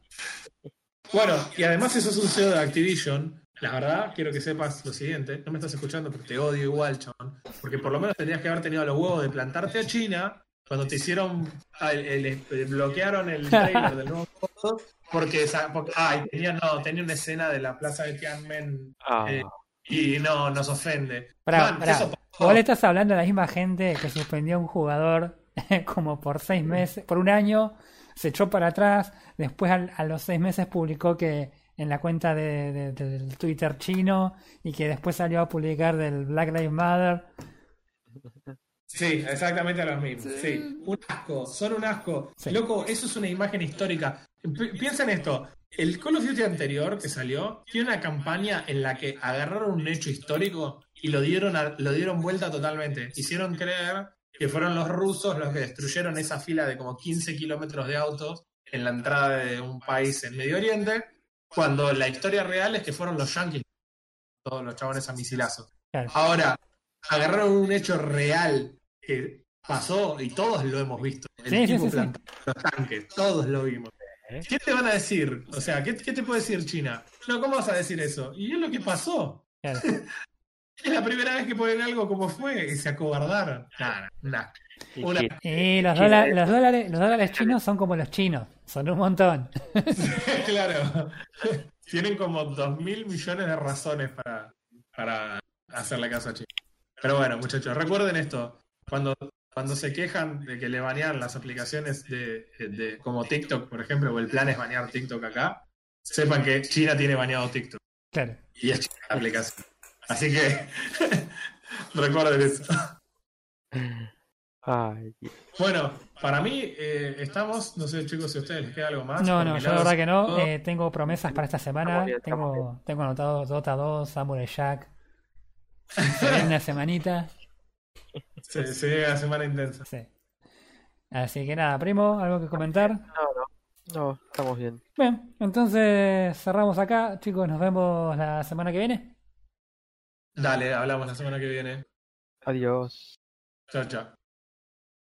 Bueno, y además si sos un CEO de Activision, la verdad, quiero que sepas lo siguiente. No me estás escuchando, pero te odio igual, chabón. Porque por lo menos tendrías que haber tenido los huevos de plantarte a China cuando te hicieron. ah, el- el- el- bloquearon el trailer del nuevo juego. Porque, porque- ay, tenía, no, tenía una escena de la plaza de Tiananmen Eh, y no, nos ofende. Pará, Man, pará. eso. Vos le estás hablando a la misma gente que suspendió a un jugador como por seis meses, por un año, se echó para atrás, después a, los seis meses publicó que en la cuenta de, de- del Twitter chino y que después salió a publicar del Black Lives Matter. Sí, exactamente los mismos. Sí, un asco, son un asco. Sí. Loco, eso es una imagen histórica. Pi- Piensa en esto. El Call of Duty anterior que salió tiene una campaña en la que agarraron un hecho histórico y lo dieron, a- lo dieron vuelta totalmente. Hicieron creer que fueron los rusos los que destruyeron esa fila de como 15 kilómetros de autos en la entrada de un país en Medio Oriente, cuando la historia real es que fueron los yanquis, todos los chabones a misilazos. Claro. Ahora, agarraron un hecho real que pasó y todos lo hemos visto. El Sí, tipo sí, sí. los tanques, todos lo vimos. ¿Eh? ¿Qué te van a decir? O sea, ¿qué, qué te puede decir China? No, ¿cómo vas a decir eso? Y es lo que pasó. Claro. Es la primera vez que ponen algo como fue y se acobardaron. Nada, nada. Y una- China- Y los, dólares, los, dólares, los dólares chinos son como los chinos, son un montón. claro. Tienen como dos mil millones de razones para, para hacerle caso a China. Pero bueno, muchachos, recuerden esto. Cuando, cuando se quejan de que le banean las aplicaciones de, de- como TikTok, por ejemplo, o el plan es banear TikTok acá, sepan que China tiene baneado TikTok. Claro. Y es China la aplicación. Así que recuerden eso. Ay. Bueno, para mí eh, estamos, no sé chicos si a ustedes les queda algo más. No, no, yo la verdad que no. Eh, tengo promesas para esta semana. Bien, tengo, tengo anotado Dota 2, Samurai Jack. Se viene una semanita. Se, se llega la semana intensa. Sí. Así que nada, primo, ¿algo que comentar? No, no. No, estamos bien. Bien, entonces cerramos acá. Chicos, nos vemos la semana que viene. Dale, hablamos la semana que viene. Adiós. Chao, chao.